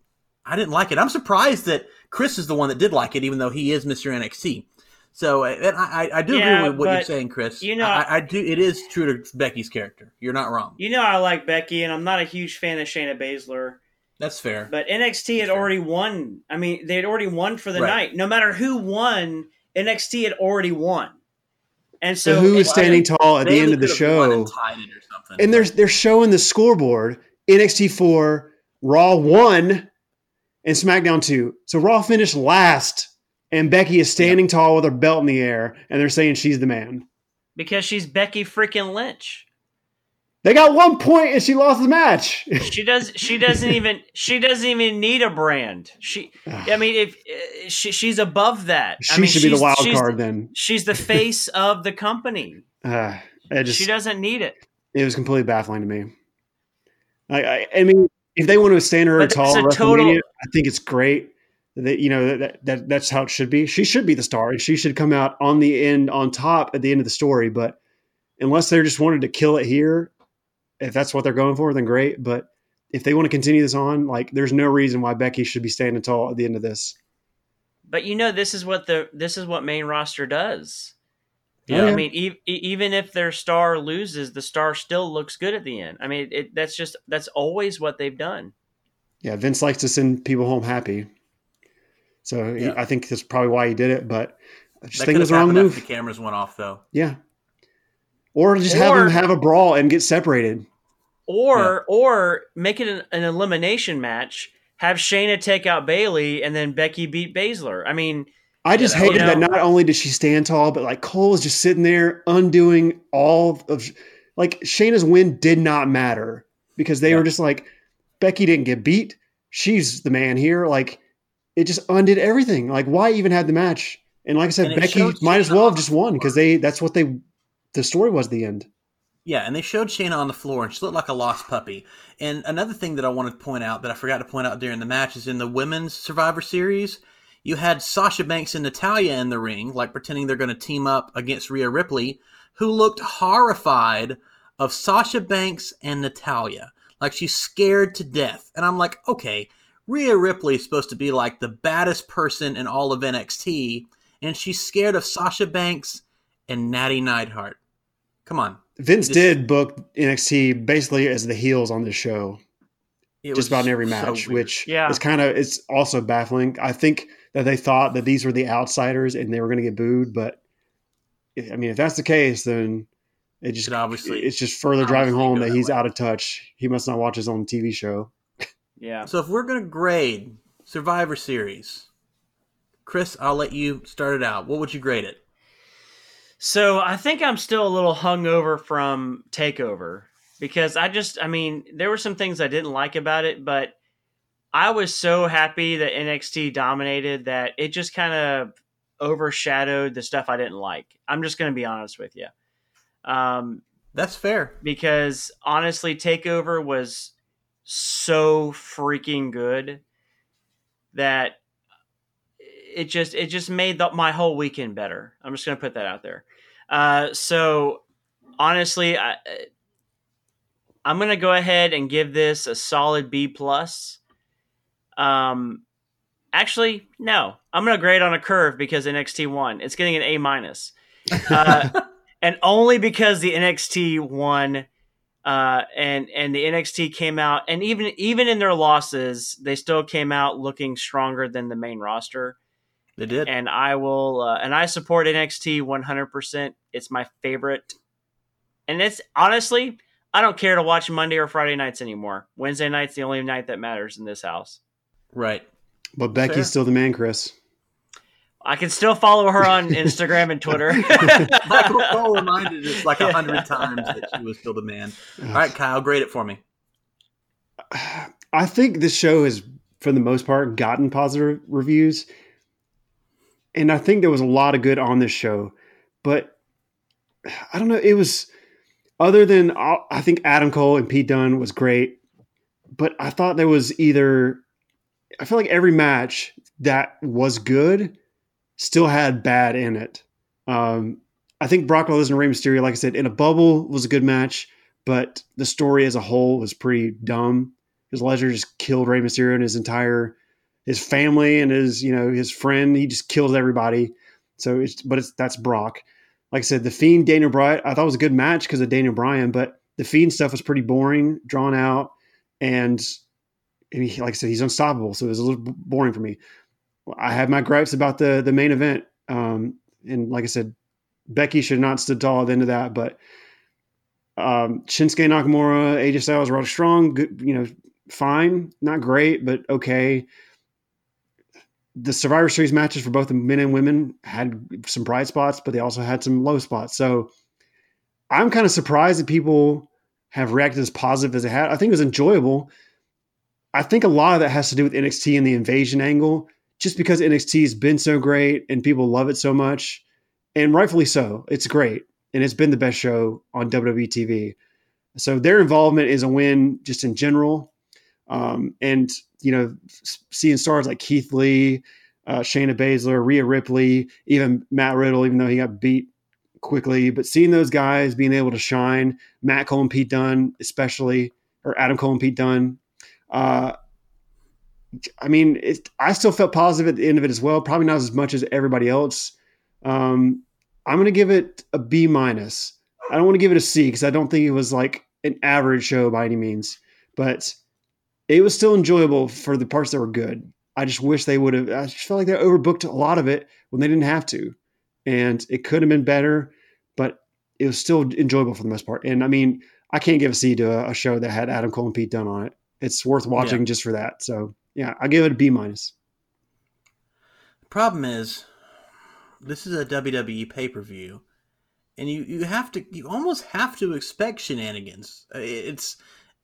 Speaker 1: I didn't like it. I'm surprised that Chris is the one that did like it, even though he is Mr. NXT. So and I, I do
Speaker 3: Yeah,
Speaker 1: agree with what you're saying, Chris.
Speaker 3: you know-
Speaker 1: I, I do. It is true to Becky's character. You're not wrong.
Speaker 3: You know I like Becky, and I'm not a huge fan of Shayna Baszler.
Speaker 1: That's fair.
Speaker 3: But NXT had
Speaker 1: Fair.
Speaker 3: already won. I mean, they had already won for the
Speaker 1: Right.
Speaker 3: night. No matter who won, NXT had already won. And
Speaker 2: So
Speaker 3: so,
Speaker 2: who is standing tall at the end of the
Speaker 1: could have won
Speaker 2: show?
Speaker 1: and tied it or something.
Speaker 2: And they're they're showing the scoreboard NXT four, Raw one, and SmackDown two. So Raw finished last, and Becky is standing tall with her belt in the air, and they're saying she's the man.
Speaker 3: because she's Becky freaking Lynch.
Speaker 2: They got one point, and she lost the match. [LAUGHS]
Speaker 3: She does. She doesn't [LAUGHS] even. She doesn't even need a brand. She. I mean, if uh, she, she's above that,
Speaker 2: she
Speaker 3: I mean,
Speaker 2: should be the wild card then.
Speaker 3: She's the face [LAUGHS] of the company.
Speaker 2: Uh, just
Speaker 3: she doesn't need it.
Speaker 2: it was completely baffling to me. I, I, I mean, if they want to stand her
Speaker 3: But
Speaker 2: at
Speaker 3: a total-
Speaker 2: I think it's great. That you know that, that that's how it should be. She should be the star, and she should come out on the end, on top at the end of the story. But unless they just wanted to kill it here, if that's what they're going for, then great. But if they want to continue this on, like, there's no reason why Becky should be standing tall at the end of this.
Speaker 3: But you know, this is what the this is what main roster does.
Speaker 2: Yeah.
Speaker 3: I mean, e- even if their star loses, the star still looks good at the end. I mean, it, that's just that's always what they've done.
Speaker 2: Yeah, Vince likes to send people home happy, so he- I think that's probably why he did it. But I just
Speaker 1: that
Speaker 2: think
Speaker 1: could
Speaker 2: it was the wrong move.
Speaker 1: the cameras went off, though.
Speaker 2: Yeah. Or just have them have a brawl and get separated.
Speaker 3: Or or make it an, an elimination match. have Shayna take out Bayley, and then Becky beat Baszler. I mean,
Speaker 2: I just
Speaker 3: You know-
Speaker 2: that not only did she stand tall, but like Cole is just sitting there undoing all of like Shayna's win did not matter because they
Speaker 1: Yeah.
Speaker 2: were just like Becky didn't get beat. She's the man here. Like it just undid everything. Like why even had the match? And like I said,
Speaker 1: And
Speaker 2: Becky might as well have just won because they that's what they the story was the end.
Speaker 1: Yeah, and they showed Shayna on the floor, and she looked like a lost puppy. And another thing that I want to point out that I forgot to point out during the match is in the women's Survivor Series, you had Sasha Banks and Natalya in the ring, like pretending they're going to team up against Rhea Ripley, who looked horrified of Sasha Banks and Natalya. Like she's scared to death. And I'm like, okay, Rhea Ripley is supposed to be like the baddest person in all of NXT, and she's scared of Sasha Banks and Natty Neidhart. Come on.
Speaker 2: Vince
Speaker 1: Just-
Speaker 2: did book NXT basically as the heels on this show. Just about in every match,
Speaker 1: weird.
Speaker 2: which
Speaker 3: Yeah.
Speaker 2: is kind of it's also baffling. I think that they thought that these were the outsiders and they were going to get booed, but if, I mean, if that's the case, then it just
Speaker 1: It obviously-
Speaker 2: it's just further driving home that
Speaker 1: that
Speaker 2: he's
Speaker 1: way.
Speaker 2: out of touch. He must not watch his own TV show.
Speaker 3: yeah.
Speaker 1: So if we're gonna grade Survivor Series, Chris, I'll let you start it out. What would you grade it?
Speaker 3: So I think I'm still a little hungover from Takeover because I just, I mean, there were some things I didn't like about it, but I was so happy that NXT dominated that it just kind of overshadowed the stuff I didn't like. I'm just going to be honest with you. Um,
Speaker 1: That's fair.
Speaker 3: because honestly, Takeover was so freaking good that it just it just made the, my whole weekend better. I'm just gonna put that out there. Uh, so honestly, I, I'm gonna go ahead and give this a solid B plus. Um, actually, no, I'm gonna grade on a curve because NXT won. It's getting an A minus. Uh, [LAUGHS] and only because the NXT won, uh, and and the NXT came out, and even even in their losses, they still came out looking stronger than the main roster.
Speaker 1: They did.
Speaker 3: And I will, uh, and I support NXT one hundred percent. It's my favorite, and it's honestly, I don't care to watch Monday or Friday nights anymore. Wednesday night's the only night that matters in this house.
Speaker 1: right.
Speaker 2: But Becky's
Speaker 1: Fair.
Speaker 2: still the man, Chris.
Speaker 3: I can still follow her on Instagram and Twitter. [LAUGHS]
Speaker 1: Michael Cole reminded us like a hundred [LAUGHS] times that she was still the man. All right, Kyle, grade it for me.
Speaker 2: I think this show has, for the most part, gotten positive reviews. And I think there was a lot of good on this show. But I don't know. It was, other than, I think Adam Cole and Pete Dunne was great. But I thought there was either, I feel like every match that was good still had bad in it. Um, I think Brock Lesnar and Rey Mysterio, like I said, in a bubble was a good match, but the story as a whole was pretty dumb because Lesnar just killed Rey Mysterio and his entire his family and his you know his friend. He just kills everybody. So it's but it's that's Brock. Like I said, the Fiend Daniel Bryan I thought was a good match because of Daniel Bryan, but the Fiend stuff was pretty boring, drawn out, and, and he, like I said, he's unstoppable. So it was a little boring for me. I have my gripes about the the main event, um, and like I said, Becky should not stood tall at the end of that, but um, Shinsuke Nakamura, AJ Styles, Roderick Strong, good, you know, fine, not great, but okay. The Survivor Series matches for both the men and women had some bright spots, but they also had some low spots. So I'm kind of surprised that people have reacted as positive as they had. I think it was enjoyable. I think a lot of that has to do with NXT and the invasion angle, just because NXT has been so great and people love it so much, and rightfully so. It's great, and it's been the best show on WWE TV. So their involvement is a win just in general. Um, and, you know, seeing stars like Keith Lee, uh, Shayna Baszler, Rhea Ripley, even Matt Riddle, even though he got beat quickly, but seeing those guys being able to shine, Matt Cole and Pete Dunne, especially, or Adam Cole and Pete Dunne, uh, I mean, it, I still felt positive at the end of it as well. Probably not as much as everybody else. Um, I'm going to give it a B minus. I don't want to give it a C because I don't think it was like an average show by any means, but it was still enjoyable for the parts that were good. I just wish they would have. I just felt like they overbooked a lot of it when they didn't have to, and it could have been better, but it was still enjoyable for the most part. And I mean, I can't give a C to a, a show that had Adam Cole and Pete Dunne on it. It's worth watching just for that. So yeah, I'll give it a B minus.
Speaker 1: The problem is, this is a WWE pay per view, and you you have to you almost have to expect shenanigans. Uh, It's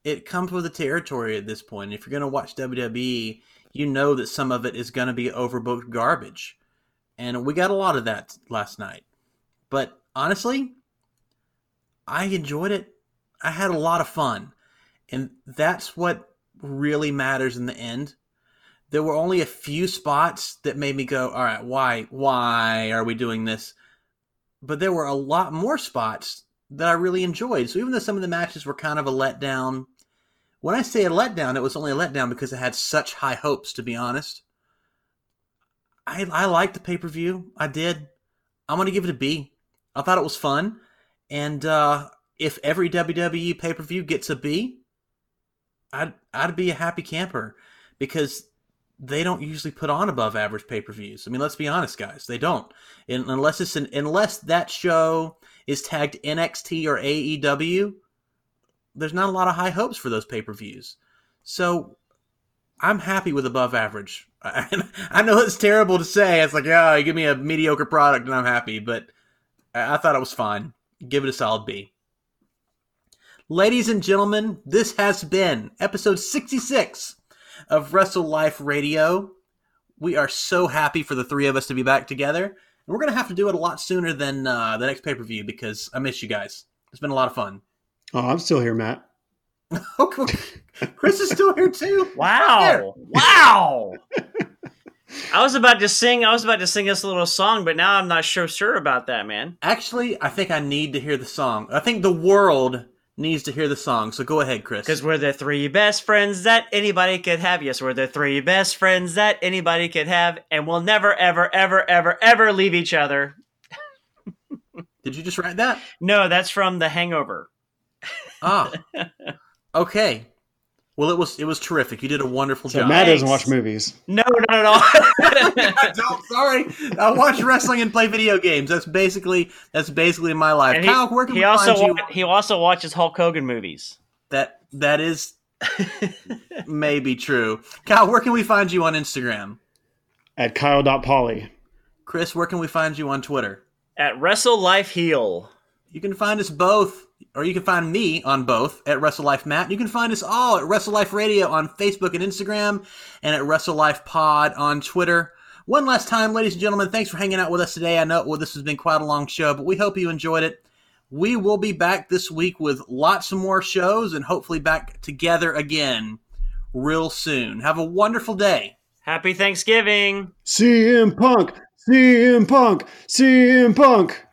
Speaker 1: it comes with the territory at this point. If you're going to watch WWE, you know that some of it is going to be overbooked garbage, and we got a lot of that last night. But honestly, I enjoyed it. I had a lot of fun, and that's what really matters in the end there were only a few spots that made me go, all right, why, why are we doing this? But there were a lot more spots that I really enjoyed. So even though some of the matches were kind of a letdown, when I say a letdown, it was only a letdown because it had such high hopes, to be honest. I, I liked the pay per view. I did. I'm going to give it a B. I thought it was fun. And uh, if every WWE pay per view gets a B, I'd, I'd be a happy camper because they don't usually put on above average pay per views. I mean, let's be honest, guys, they don't. And unless it's an, unless that show is tagged NXT or AEW, there's not a lot of high hopes for those pay per views. So I'm happy with above average. [LAUGHS] I, know it's terrible to say. It's like, yeah, you give me a mediocre product and I'm happy, but I, I thought it was fine. Give it a solid B. Ladies and gentlemen, this has been episode 66 of Wrestle Life Radio. We are so happy for the three of us to be back together. And we're going to have to do it a lot sooner than uh, the next pay per view because I miss you guys. It's been a lot of fun.
Speaker 2: Oh, I'm still here, Matt. [LAUGHS]
Speaker 1: Chris is still here too.
Speaker 3: Wow. Wow. [LAUGHS] I was about to sing I was about to sing us a little song, but now I'm not sure sure about that, man.
Speaker 1: Actually, I think I need to hear the song. I think the world needs to hear the song. So go ahead, Chris.
Speaker 3: Because we're the three best friends that anybody could have. Yes, we're the three best friends that anybody could have, and we'll never, ever, ever, ever, ever leave each other. [LAUGHS]
Speaker 1: Did you just write that?
Speaker 3: No, that's from The Hangover.
Speaker 1: Ah. okay. Well, it was it was terrific. You did a wonderful
Speaker 2: So
Speaker 1: job.
Speaker 2: Matt doesn't watch movies.
Speaker 3: No, not at all.
Speaker 1: I [LAUGHS] don't. Sorry, I watch wrestling and play video games. That's basically that's basically my life.
Speaker 3: And
Speaker 1: Kyle, where can
Speaker 3: he
Speaker 1: we
Speaker 3: also
Speaker 1: find you?
Speaker 3: he also watches Hulk Hogan movies.
Speaker 1: That that is [LAUGHS] maybe true. Kyle, where can we find you on Instagram?
Speaker 2: At Kyle.Polly.
Speaker 1: Chris, where can we find you on Twitter?
Speaker 3: At Wrestle Life Heal.
Speaker 1: You can find us both, or you can find me on both at Wrestle Life Matt. You can find us all at Wrestle Life Radio on Facebook and Instagram, and at Wrestle Life Pod on Twitter. One last time, ladies and gentlemen, thanks for hanging out with us today. I know well, this has been quite a long show, but we hope you enjoyed it. We will be back this week with lots more shows and hopefully back together again real soon. Have a wonderful day.
Speaker 3: Happy Thanksgiving.
Speaker 2: CM Punk! CM Punk! CM Punk!